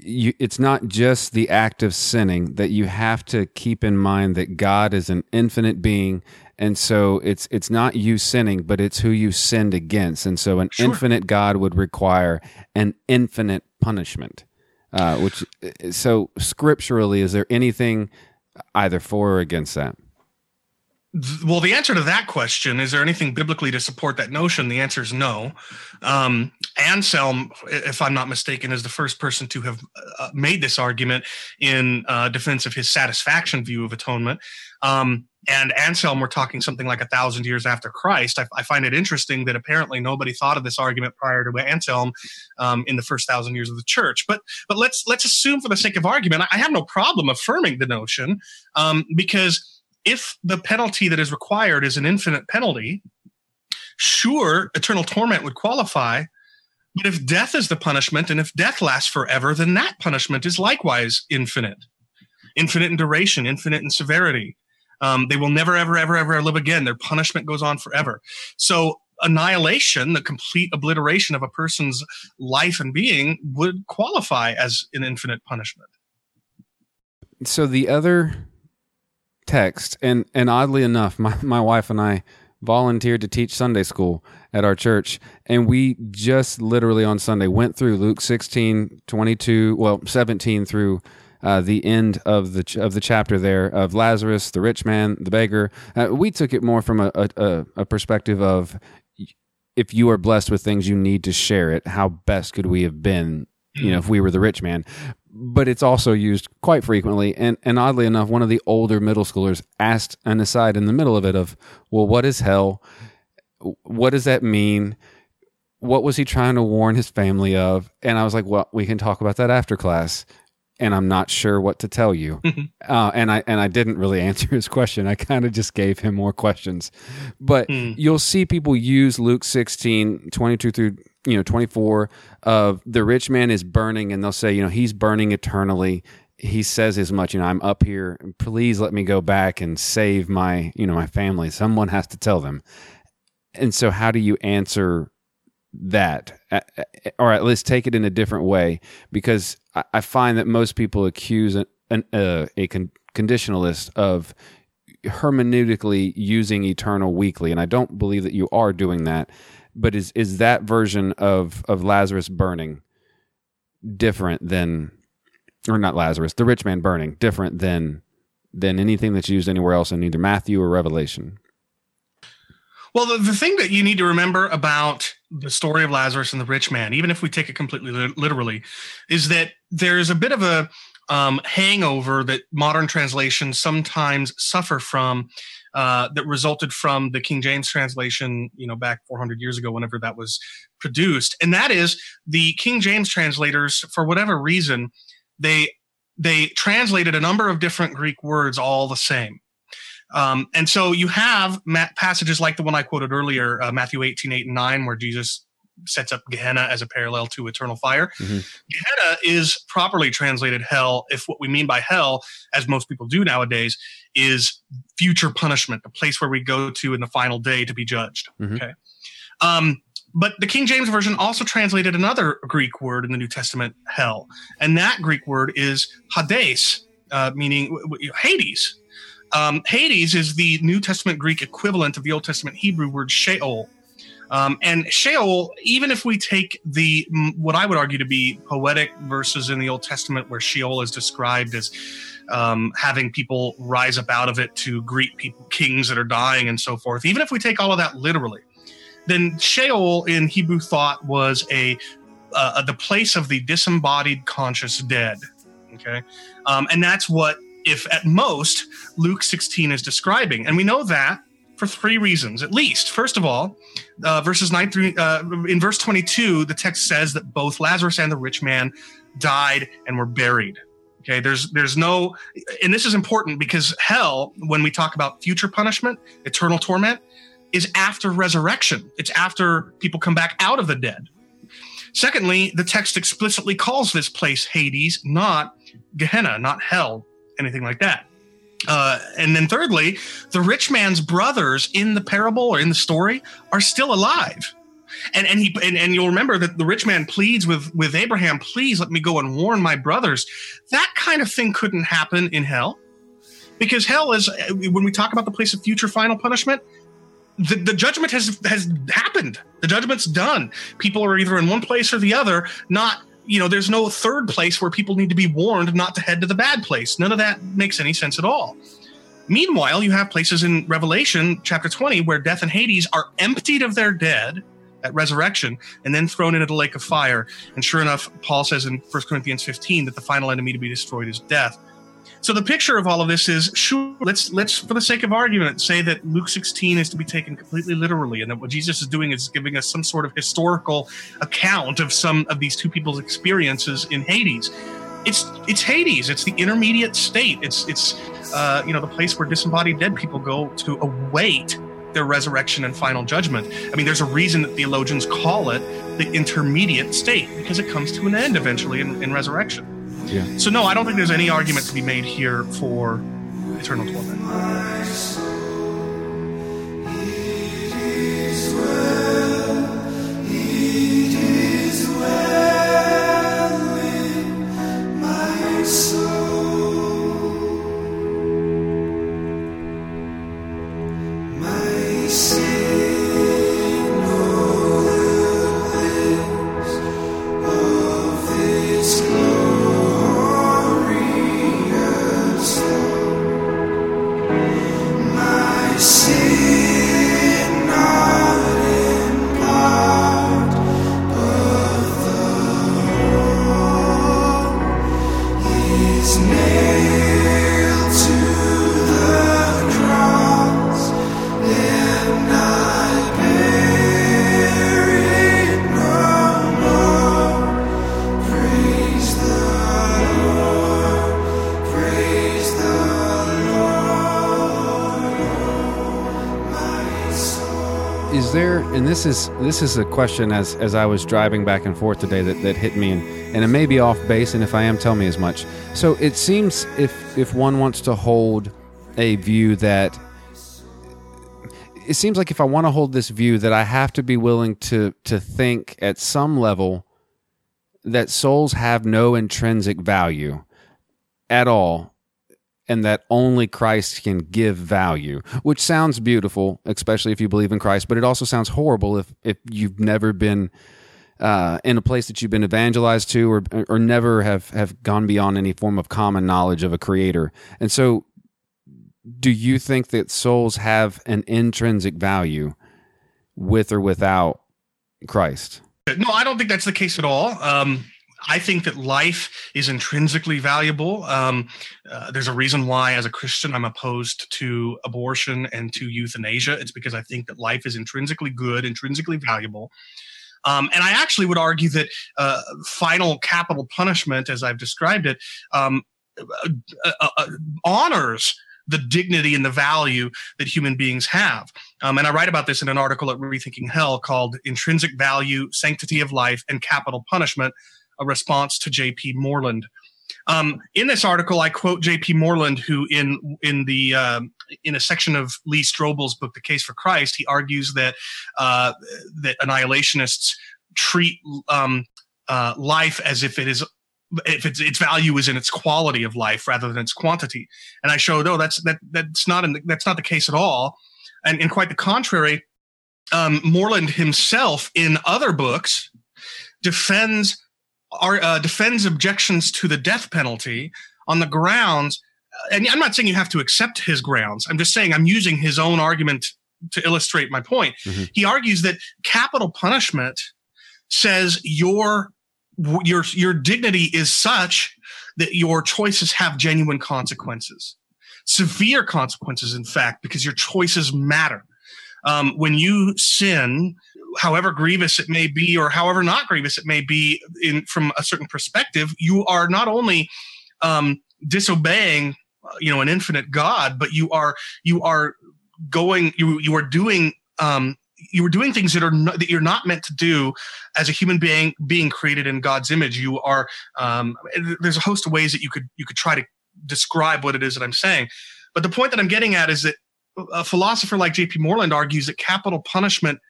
you, it's not just the act of sinning, that you have to keep in mind that God is an infinite being. And so it's it's not you sinning, but it's who you sinned against. And so an sure. infinite God would require an infinite punishment. Uh, which so scripturally, is there anything either for or against that? Well, the answer to that question is there anything biblically to support that notion? The answer is no. Um, Anselm, if I'm not mistaken, is the first person to have uh, made this argument in uh, defense of his satisfaction view of atonement. Um, and Anselm, we're talking something like a thousand years after Christ. I, I, find it interesting that apparently nobody thought of this argument prior to Anselm um, in the first thousand years of the church. But but let's let's assume for the sake of argument, I have no problem affirming the notion um, because if the penalty that is required is an infinite penalty, sure, eternal torment would qualify. But if death is the punishment, and if death lasts forever, then that punishment is likewise infinite, infinite in duration, infinite in severity. Um, they will never, ever, ever, ever live again. Their punishment goes on forever. So annihilation, the complete obliteration of a person's life and being, would qualify as an infinite punishment. So the other text, and and oddly enough, my my wife and I volunteered to teach Sunday school at our church, and we just literally on Sunday went through Luke 16, 22, well 17 through. Uh, the end of the ch- of the chapter there of Lazarus, the rich man, the beggar. Uh, we took it more from a, a, a perspective of if you are blessed with things, you need to share it. How best could we have been you know, if we were the rich man. But it's also used quite frequently. And, and oddly enough, one of the older middle schoolers asked an aside in the middle of it of, well, what is hell? What does that mean? What was he trying to warn his family of? And I was like, well, we can talk about that after class. And I'm not sure what to tell you. uh, and I and I didn't really answer his question. I kind of just gave him more questions. But Hmm. you'll see people use Luke 16, 22 through you know 24 of the rich man is burning and they'll say you know he's burning eternally. He says as much you know i'm up here. Please let me go back and save my you know my family. Someone has to tell them. And so how do you answer that? Or at least take it in a different way? Because i, find that most people accuse an, uh, a con- conditionalist of hermeneutically using eternal weekly and i don't believe that you are doing that but is is that version of of lazarus burning different than or not lazarus the rich man burning different than than anything that's used anywhere else in either matthew or revelation? Well, the, the thing that you need to remember about the story of Lazarus and the rich man, even if we take it completely literally, is that there's a bit of a um, hangover that modern translations sometimes suffer from uh, that resulted from the King James translation, you know, back 400 years ago, whenever that was produced. And that is the King James translators, for whatever reason, they they translated a number of different Greek words all the same. Um, and so you have ma- passages like the one I quoted earlier, uh, Matthew 18, 8 and 9, where Jesus sets up Gehenna as a parallel to eternal fire. Mhm. Gehenna is properly translated hell, if what we mean by hell, as most people do nowadays, is future punishment, the place where we go to in the final day to be judged. Mhm. Okay. Um, but the King James Version also translated another Greek word in the New Testament, hell. And that Greek word is Hades, uh, meaning w- w- Hades. Um, Hades is the New Testament Greek equivalent of the Old Testament Hebrew word Sheol. Um, and Sheol, even if we take the mm, what I would argue to be poetic verses in the Old Testament, where Sheol is described as um, having people rise up out of it to greet people, kings that are dying, and so forth. Even if we take all of that literally, then Sheol in Hebrew thought was a uh, the place of the disembodied conscious dead. Okay, um, and that's what, if at most, Luke 16 is describing, and we know that for three reasons, at least. First of all, uh, verses nine through uh, in verse 22, the text says that both Lazarus and the rich man died and were buried. Okay, there's there's no, and this is important because hell, when we talk about future punishment, eternal torment, is after resurrection. It's after people come back out of the dead. Secondly, the text explicitly calls this place Hades, not Gehenna, not hell, anything like that. Uh, and then thirdly, the rich man's brothers in the parable or in the story are still alive. And and he and, and you'll remember that the rich man pleads with with Abraham, please let me go and warn my brothers. That kind of thing couldn't happen in hell. Because hell is when we talk about the place of future final punishment, the, the judgment has has happened. The judgment's done. People are either in one place or the other, not you know, there's no third place where people need to be warned not to head to the bad place. None of that makes any sense at all. Meanwhile, you have places in Revelation chapter 20 where death and Hades are emptied of their dead at resurrection and then thrown into the lake of fire. And sure enough, Paul says in 1 Corinthians 15 that the final enemy to be destroyed is death. So the picture of all of this is sure let's let's for the sake of argument say that Luke 16 is to be taken completely literally and that what Jesus is doing is giving us some sort of historical account of some of these two people's experiences in Hades. It's it's Hades. It's the intermediate state. It's it's uh, you know the place where disembodied dead people go to await their resurrection and final judgment. I mean, there's a reason that theologians call it the intermediate state because it comes to an end eventually in, in resurrection. Yeah. So no, I don't think there's any argument to be made here for eternal torment. My this is this is a question as as I was driving back and forth today that, that hit me and, and it may be off base and if I am tell me as much. So it seems if if one wants to hold a view that it seems like if I want to hold this view that I have to be willing to to think at some level that souls have no intrinsic value at all and that only Christ can give value, which sounds beautiful, especially if you believe in Christ, but it also sounds horrible if, if you've never been uh, in a place that you've been evangelized to or, or never have, have gone beyond any form of common knowledge of a creator. And so, do you think that souls have an intrinsic value with or without Christ? No, I don't think that's the case at all. Um, I think that life is intrinsically valuable. Um, uh, there's a reason why, as a Christian, I'm opposed to abortion and to euthanasia. It's because I think that life is intrinsically good, intrinsically valuable. Um, and I actually would argue that uh, final capital punishment, as I've described it, um, uh, uh, uh honors the dignity and the value that human beings have. Um, and I write about this in an article at Rethinking Hell called Intrinsic Value, Sanctity of Life, and Capital Punishment a response to J.P. Moreland. Um, in this article, I quote J.P. Moreland, who in in the um, in a section of Lee Strobel's book, The Case for Christ, he argues that uh, that annihilationists treat um, uh, life as if it is if its its value is in its quality of life rather than its quantity. And I showed, oh, that's that that's not in the, that's not the case at all, and, in quite the contrary. Um, Moreland himself, in other books, defends are, uh, defends objections to the death penalty on the grounds, uh, and I'm not saying you have to accept his grounds. I'm just saying I'm using his own argument to illustrate my point. Mm-hmm. He argues that capital punishment says your your your dignity is such that your choices have genuine consequences, severe consequences, in fact, because your choices matter. Um, when you sin, however grievous it may be or however not grievous it may be in from a certain perspective you are not only um, disobeying uh, you know an infinite god but you are you are going you you are doing um, you are doing things that are not, that you're not meant to do as a human being being created in God's image. You are um, there's a host of ways that you could you could try to describe what it is that I'm saying, but the point that I'm getting at is that a philosopher like J.P. Moreland argues that capital punishment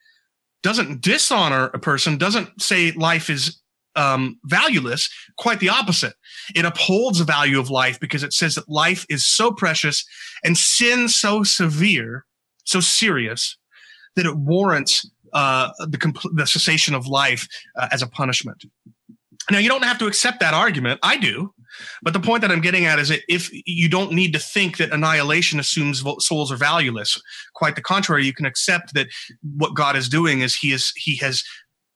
doesn't dishonor a person, doesn't say life is um, valueless. Quite the opposite. It upholds the value of life because it says that life is so precious and sin so severe, so serious, that it warrants uh, the, compl- the cessation of life uh, as a punishment. Now, you don't have to accept that argument. I do. But the point that I'm getting at is that if you don't need to think that annihilation assumes souls are valueless, quite the contrary, you can accept that what God is doing is He is He has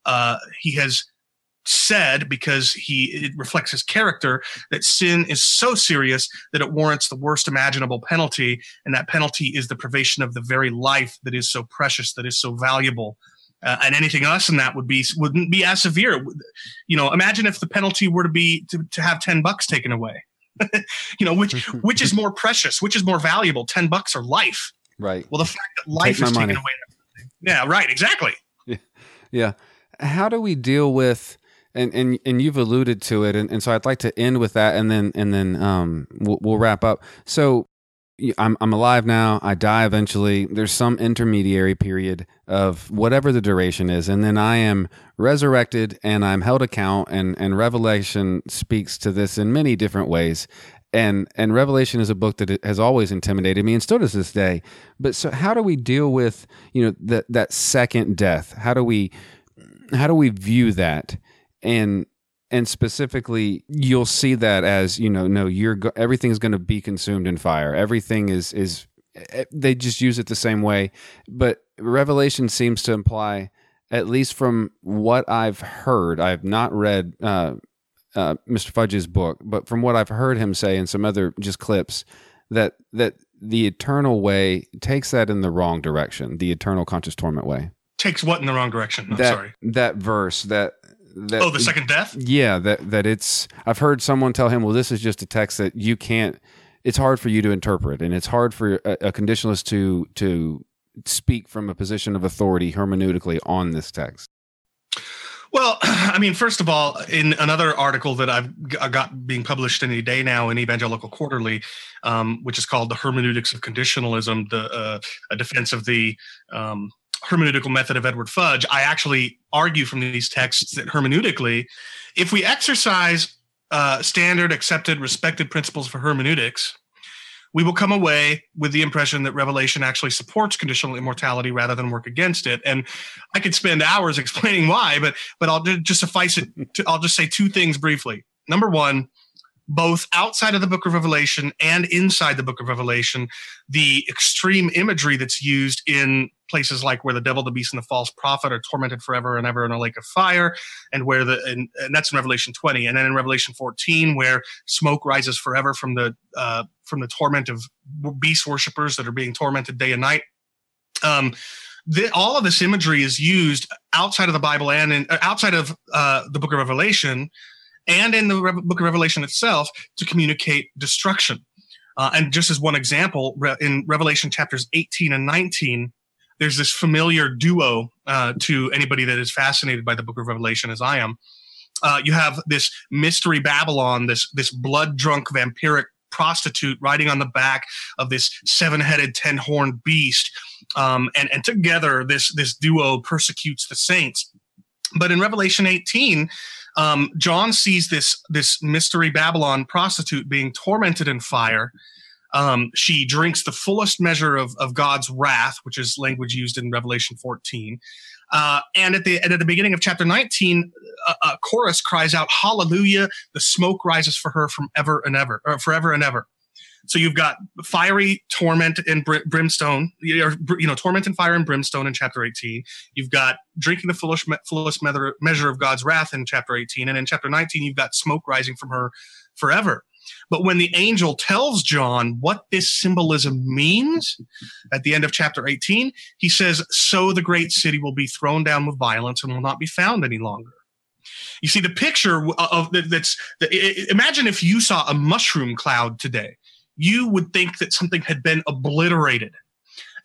uh, He has said because he it reflects his character that sin is so serious that it warrants the worst imaginable penalty and that penalty is the privation of the very life that is so precious that is so valuable uh, and anything less than that would be wouldn't be as severe. You know, imagine if the penalty were to be to, to have ten bucks taken away. you know, which which is more precious, which is more valuable, ten bucks or life? Right. Well, the fact that life is taken money. away. Yeah. Right. Exactly. Yeah. yeah. How do we deal with? And, and and you've alluded to it, and, and so I'd like to end with that, and then and then um we'll, we'll wrap up. So I'm I'm alive now. I die eventually. There's some intermediary period of whatever the duration is, and then I am resurrected and I'm held account. And and Revelation speaks to this in many different ways. And and Revelation is a book that has always intimidated me and still does this day. But so how do we deal with you know that that second death? How do we how do we view that? And and specifically you'll see that as you know no you're go- everything's going to be consumed in fire. Everything is is eh, they just use it the same way. But revelation seems to imply at least from what i've heard i've not read uh, uh, mr fudge's book but from what i've heard him say in some other just clips that that the eternal way takes that in the wrong direction the eternal conscious torment way. Takes what in the wrong direction? I'm that, sorry. that verse that that oh the second death yeah that that it's i've heard someone tell him well this is just a text that you can't it's hard for you to interpret and it's hard for a, a conditionalist to to speak from a position of authority hermeneutically on this text? Well, I mean, first of all, in another article that I've got being published any day now in Evangelical Quarterly, um, which is called "The Hermeneutics of Conditionalism: the uh, a Defense of the um, Hermeneutical Method of Edward Fudge," I actually argue from these texts that hermeneutically, if we exercise uh, standard, accepted, respected principles for hermeneutics, we will come away with the impression that Revelation actually supports conditional immortality rather than work against it. And I could spend hours explaining why, but but I'll just suffice it. To, I'll just say two things briefly. Number one, both outside of the book of Revelation and inside the book of Revelation, the extreme imagery that's used in places like where the devil, the beast, and the false prophet are tormented forever and ever in a lake of fire, and where the and, and that's in Revelation 20, and then in Revelation 14, where smoke rises forever from the uh, from the torment of beast worshippers that are being tormented day and night. Um, the, all of this imagery is used outside of the Bible and in, outside of uh, the book of Revelation and in the Re- book of Revelation itself to communicate destruction. Uh, and just as one example, re- in Revelation chapters 18 and 19, there's this familiar duo uh, to anybody that is fascinated by the book of Revelation, as I am. Uh, you have this mystery Babylon, this this blood drunk vampiric prostitute riding on the back of this seven headed, ten horned beast, um, and and together this this duo persecutes the saints. But in Revelation 18, um, John sees this this mystery Babylon prostitute being tormented in fire. Um, she drinks the fullest measure of, of God's wrath, which is language used in Revelation 14. Uh, and at the and at the beginning of chapter 19, a, a, chorus cries out, "Hallelujah! The smoke rises for her from ever and ever, or forever and ever." So you've got fiery torment and br- brimstone, or, you know, torment and fire and brimstone in chapter 18. You've got drinking the fullest, fullest measure of God's wrath in chapter 18. And in chapter 19, you've got smoke rising from her forever. But when the angel tells John what this symbolism means at the end of chapter 18, he says, So the great city will be thrown down with violence and will not be found any longer. You see, the picture of that's imagine if you saw a mushroom cloud today you would think that something had been obliterated.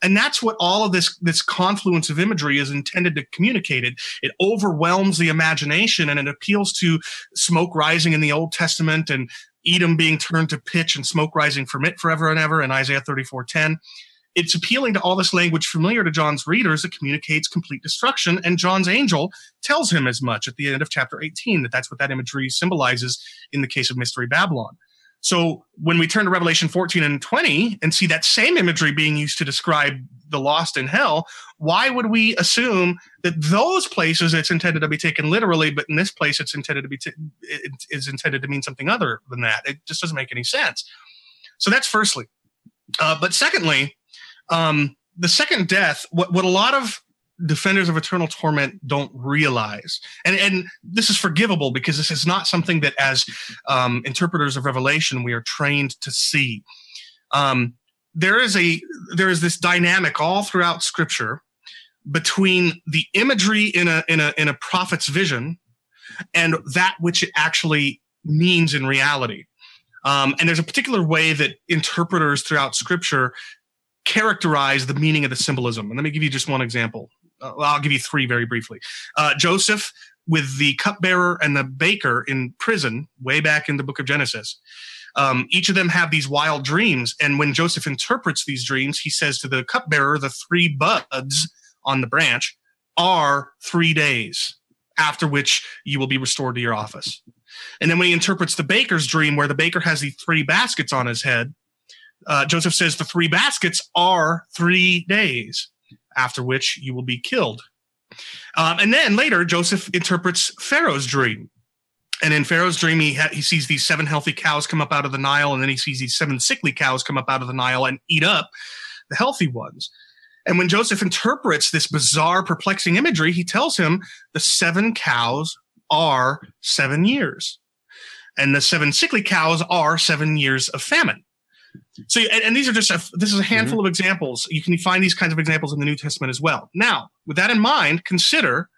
And that's what all of this, this confluence of imagery is intended to communicate. It, it overwhelms the imagination and it appeals to smoke rising in the Old Testament and Edom being turned to pitch and smoke rising from it forever and ever in Isaiah 34:10. It's appealing to all this language familiar to John's readers that communicates complete destruction. And John's angel tells him as much at the end of chapter 18 that that's what that imagery symbolizes in the case of Mystery Babylon. So when we turn to Revelation 14 and 20 and see that same imagery being used to describe the lost in hell, why would we assume that those places it's intended to be taken literally, but in this place it's intended to be t- it is intended to mean something other than that? It just doesn't make any sense. So that's firstly. Uh, but secondly, um, the second death, what, what a lot of defenders of eternal torment don't realize. And, and this is forgivable because this is not something that, as um, interpreters of Revelation, we are trained to see. Um, there is a there is this dynamic all throughout Scripture between the imagery in a in a in a prophet's vision and that which it actually means in reality. Um, and there's a particular way that interpreters throughout Scripture characterize the meaning of the symbolism. And let me give you just one example well, I'll give you three very briefly. Uh, Joseph with the cupbearer and the baker in prison way back in the book of Genesis. Um, each of them have these wild dreams. And when Joseph interprets these dreams, he says to the cupbearer, the three buds on the branch are three days, after which you will be restored to your office. And then when he interprets the baker's dream, where the baker has the three baskets on his head, uh, Joseph says the three baskets are three days after which you will be killed. Um, and then later, Joseph interprets Pharaoh's dream. And in Pharaoh's dream, he, ha- he sees these seven healthy cows come up out of the Nile, and then he sees these seven sickly cows come up out of the Nile and eat up the healthy ones. And when Joseph interprets this bizarre, perplexing imagery, he tells him the seven cows are seven years, and the seven sickly cows are seven years of famine. So, and, and, these are just a, this is a handful mm-hmm. of examples. You can find these kinds of examples in the New Testament as well. Now, with that in mind, consider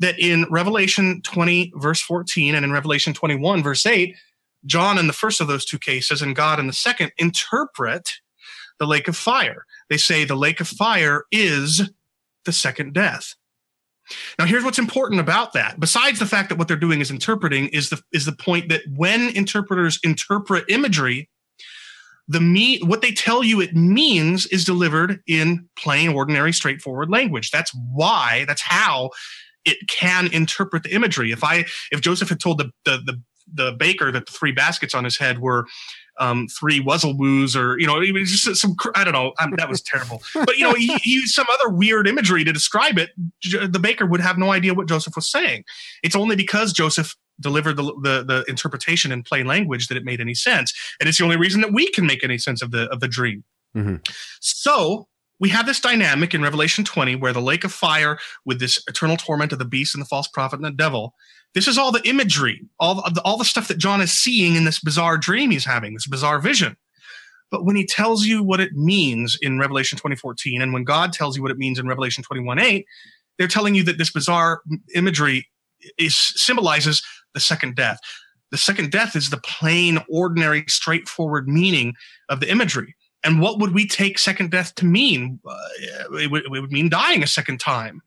that in Revelation 20 verse 14 and in Revelation 21 verse 8, John in the first of those two cases and God in the second interpret the lake of fire. They say the lake of fire is the second death. Now, here's what's important about that. Besides the fact that what they're doing is interpreting, is the is the point that when interpreters interpret imagery, the me what they tell you it means is delivered in plain, ordinary, straightforward language. That's why. That's how it can interpret the imagery. If I if Joseph had told the the the, the baker that the three baskets on his head were um, three wuzzle Woos or you know, it was just some I don't know. Um, that was terrible. But you know, he, he, used some other weird imagery to describe it. The baker would have no idea what Joseph was saying. It's only because Joseph delivered the, the, the interpretation in plain language that it made any sense, and it's the only reason that we can make any sense of the of the dream. Mm-hmm. So we have this dynamic in Revelation 20 where the lake of fire with this eternal torment of the beast and the false prophet and the devil this is all the imagery, all the, all the stuff that John is seeing in this bizarre dream he's having, this bizarre vision. But when he tells you what it means in Revelation 2014, and when God tells you what it means in Revelation 21 8, they're telling you that this bizarre imagery is symbolizes the second death. The second death is the plain, ordinary, straightforward meaning of the imagery. And what would we take second death to mean? Uh, it, would, it would mean dying a second time.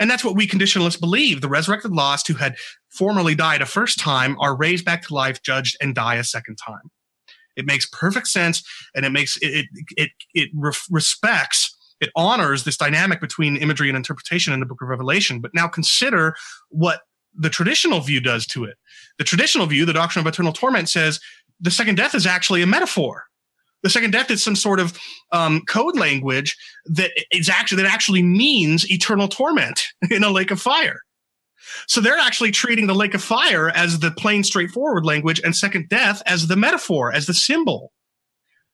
And that's what we conditionalists believe. The resurrected lost who had formerly died a first time are raised back to life, judged, and die a second time. It makes perfect sense, and it makes it it it, it re- respects it honors this dynamic between imagery and interpretation in the book of Revelation. But now consider what the traditional view does to it. The traditional view, the doctrine of eternal torment, says the second death is actually a metaphor the second death is some sort of um, code language that is actually that actually means eternal torment in a lake of fire. So they're actually treating the lake of fire as the plain, straightforward language, and second death as the metaphor, as the symbol.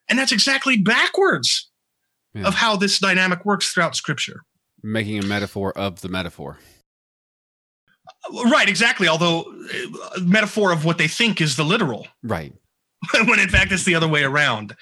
And that's exactly backwards yeah. of how this dynamic works throughout Scripture. Making a metaphor of the metaphor. Right, exactly. Although, uh, metaphor of what they think is the literal. Right. when in fact it's the other way around.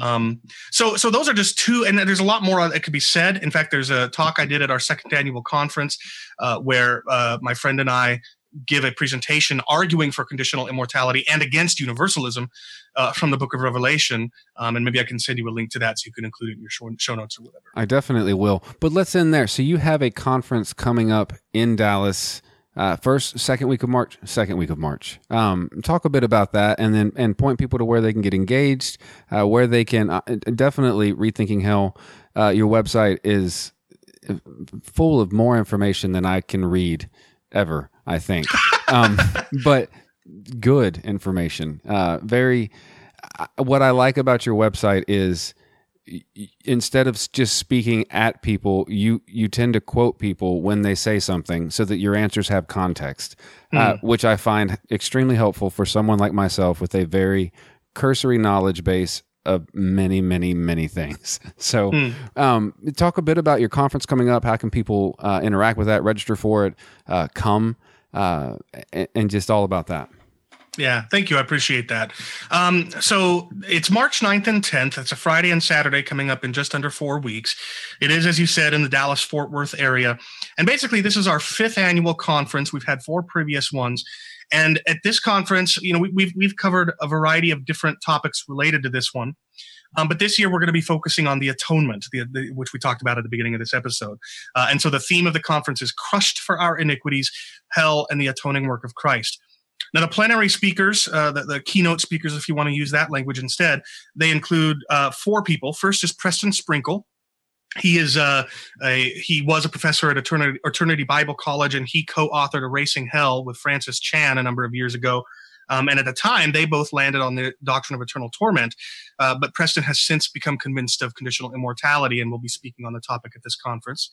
Um, so, so those are just two, and there's a lot more that could be said. In fact, there's a talk I did at our second annual conference uh, where uh, my friend and I give a presentation arguing for conditional immortality and against universalism uh, from the book of Revelation. Um, and maybe I can send you a link to that so you can include it in your show, show notes or whatever. I definitely will. But let's end there. So you have a conference coming up in Dallas uh, first, second week of March, second week of March. Um, talk a bit about that, and then and point people to where they can get engaged, uh, where they can uh, definitely rethinking hell. Uh, your website is full of more information than I can read ever. I think, um, but good information. Uh, very. Uh, what I like about your website is instead of just speaking at people, you you tend to quote people when they say something, so that your answers have context, mm. uh, hmm. which I find extremely helpful for someone like myself with a very cursory knowledge base of many, many, many things. So, mm. um, talk a bit about your conference coming up. How can people uh, interact with that? Register for it, uh, come, uh, and, and just all about that. Yeah, thank you. I appreciate that. Um, so it's March 9th and 10th. It's a Friday and Saturday coming up in just under four weeks. It is, as you said, in the Dallas Fort Worth area. And basically, this is our fifth annual conference. We've had four previous ones. And at this conference, you know, we, we've, we've covered a variety of different topics related to this one. Um, but this year we're going to be focusing on the atonement, the, the, which we talked about at the beginning of this episode. Uh, and so the theme of the conference is crushed for our iniquities, hell, and the atoning work of Christ. Now, the plenary speakers, uh, the, the, keynote speakers, if you want to use that language instead, they include uh, four people. First is Preston Sprinkle. He is uh, a he was a professor at Eternity, Eternity Bible College, and he co-authored "Erasing Hell" with Francis Chan a number of years ago. Um, and at the time, they both landed on the doctrine of eternal torment. Uh, but Preston has since become convinced of conditional immortality and will be speaking on the topic at this conference.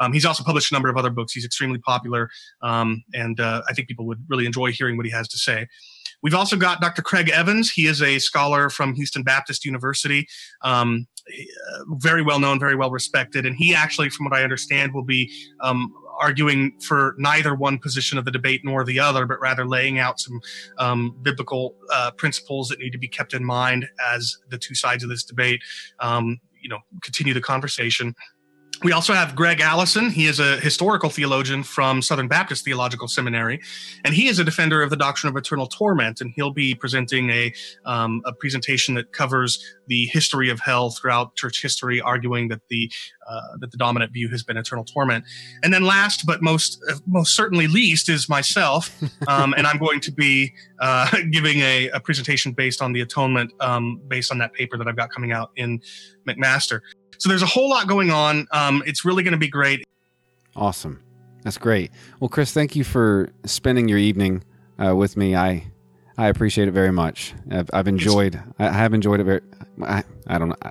Um, he's also published a number of other books. He's extremely popular, um, and uh, I think people would really enjoy hearing what he has to say. We've also got Dr. Craig Evans. He is a scholar from Houston Baptist University. Um, very well known, very well respected. And he actually, from what I understand, will be um, arguing for neither one position of the debate nor the other, but rather laying out some um, biblical uh, principles that need to be kept in mind as the two sides of this debate, um, you know, continue the conversation. We also have Gregg Allison. He is a historical theologian from Southern Baptist Theological Seminary, and he is a defender of the doctrine of eternal torment. And he'll be presenting a, um, a presentation that covers the history of hell throughout church history, arguing that the uh, that the dominant view has been eternal torment. And then last, but most uh, most certainly least, is myself, um, and I'm going to be uh, giving a, a, presentation based on the atonement, um, based on that paper that I've got coming out in McMaster. So there's a whole lot going on. Um, it's really going to be great. Awesome. That's great. Well, Chris, thank you for spending your evening uh, with me. I I appreciate it very much. I've, I've enjoyed. I have enjoyed it very. I, I don't know. I,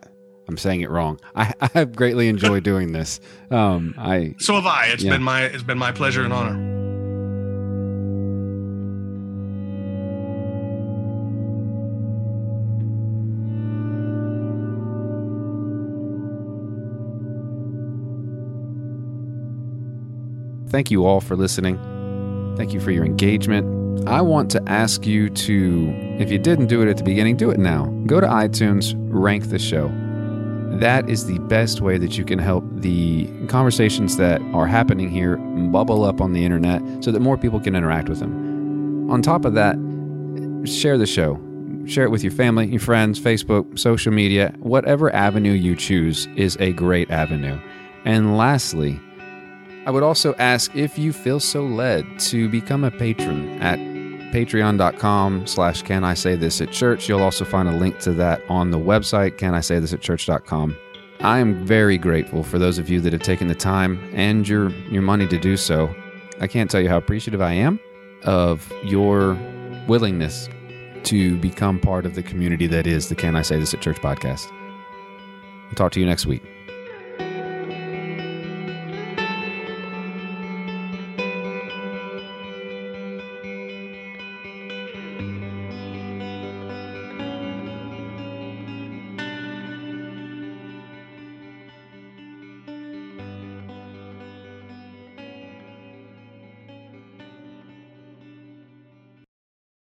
am saying it wrong. I, I have greatly enjoyed doing this. Um, I so have I. It's yeah. been my it's been my pleasure and honor. Thank you all for listening. Thank you for your engagement. I want to ask you to, if you didn't do it at the beginning, do it now. Go to iTunes, rank the show. That is the best way that you can help the conversations that are happening here bubble up on the internet so that more people can interact with them. On top of that, share the show. Share it with your family, your friends, Facebook, social media, whatever avenue you choose is a great avenue. And lastly, I would also ask if you feel so led to become a patron at patreon.com slash can I say this at church. You'll also find a link to that on the website, can I say this at church.com. I am very grateful for those of you that have taken the time and your, your money to do so. I can't tell you how appreciative I am of your willingness to become part of the community that is the Can I Say This at Church podcast. I'll talk to you next week.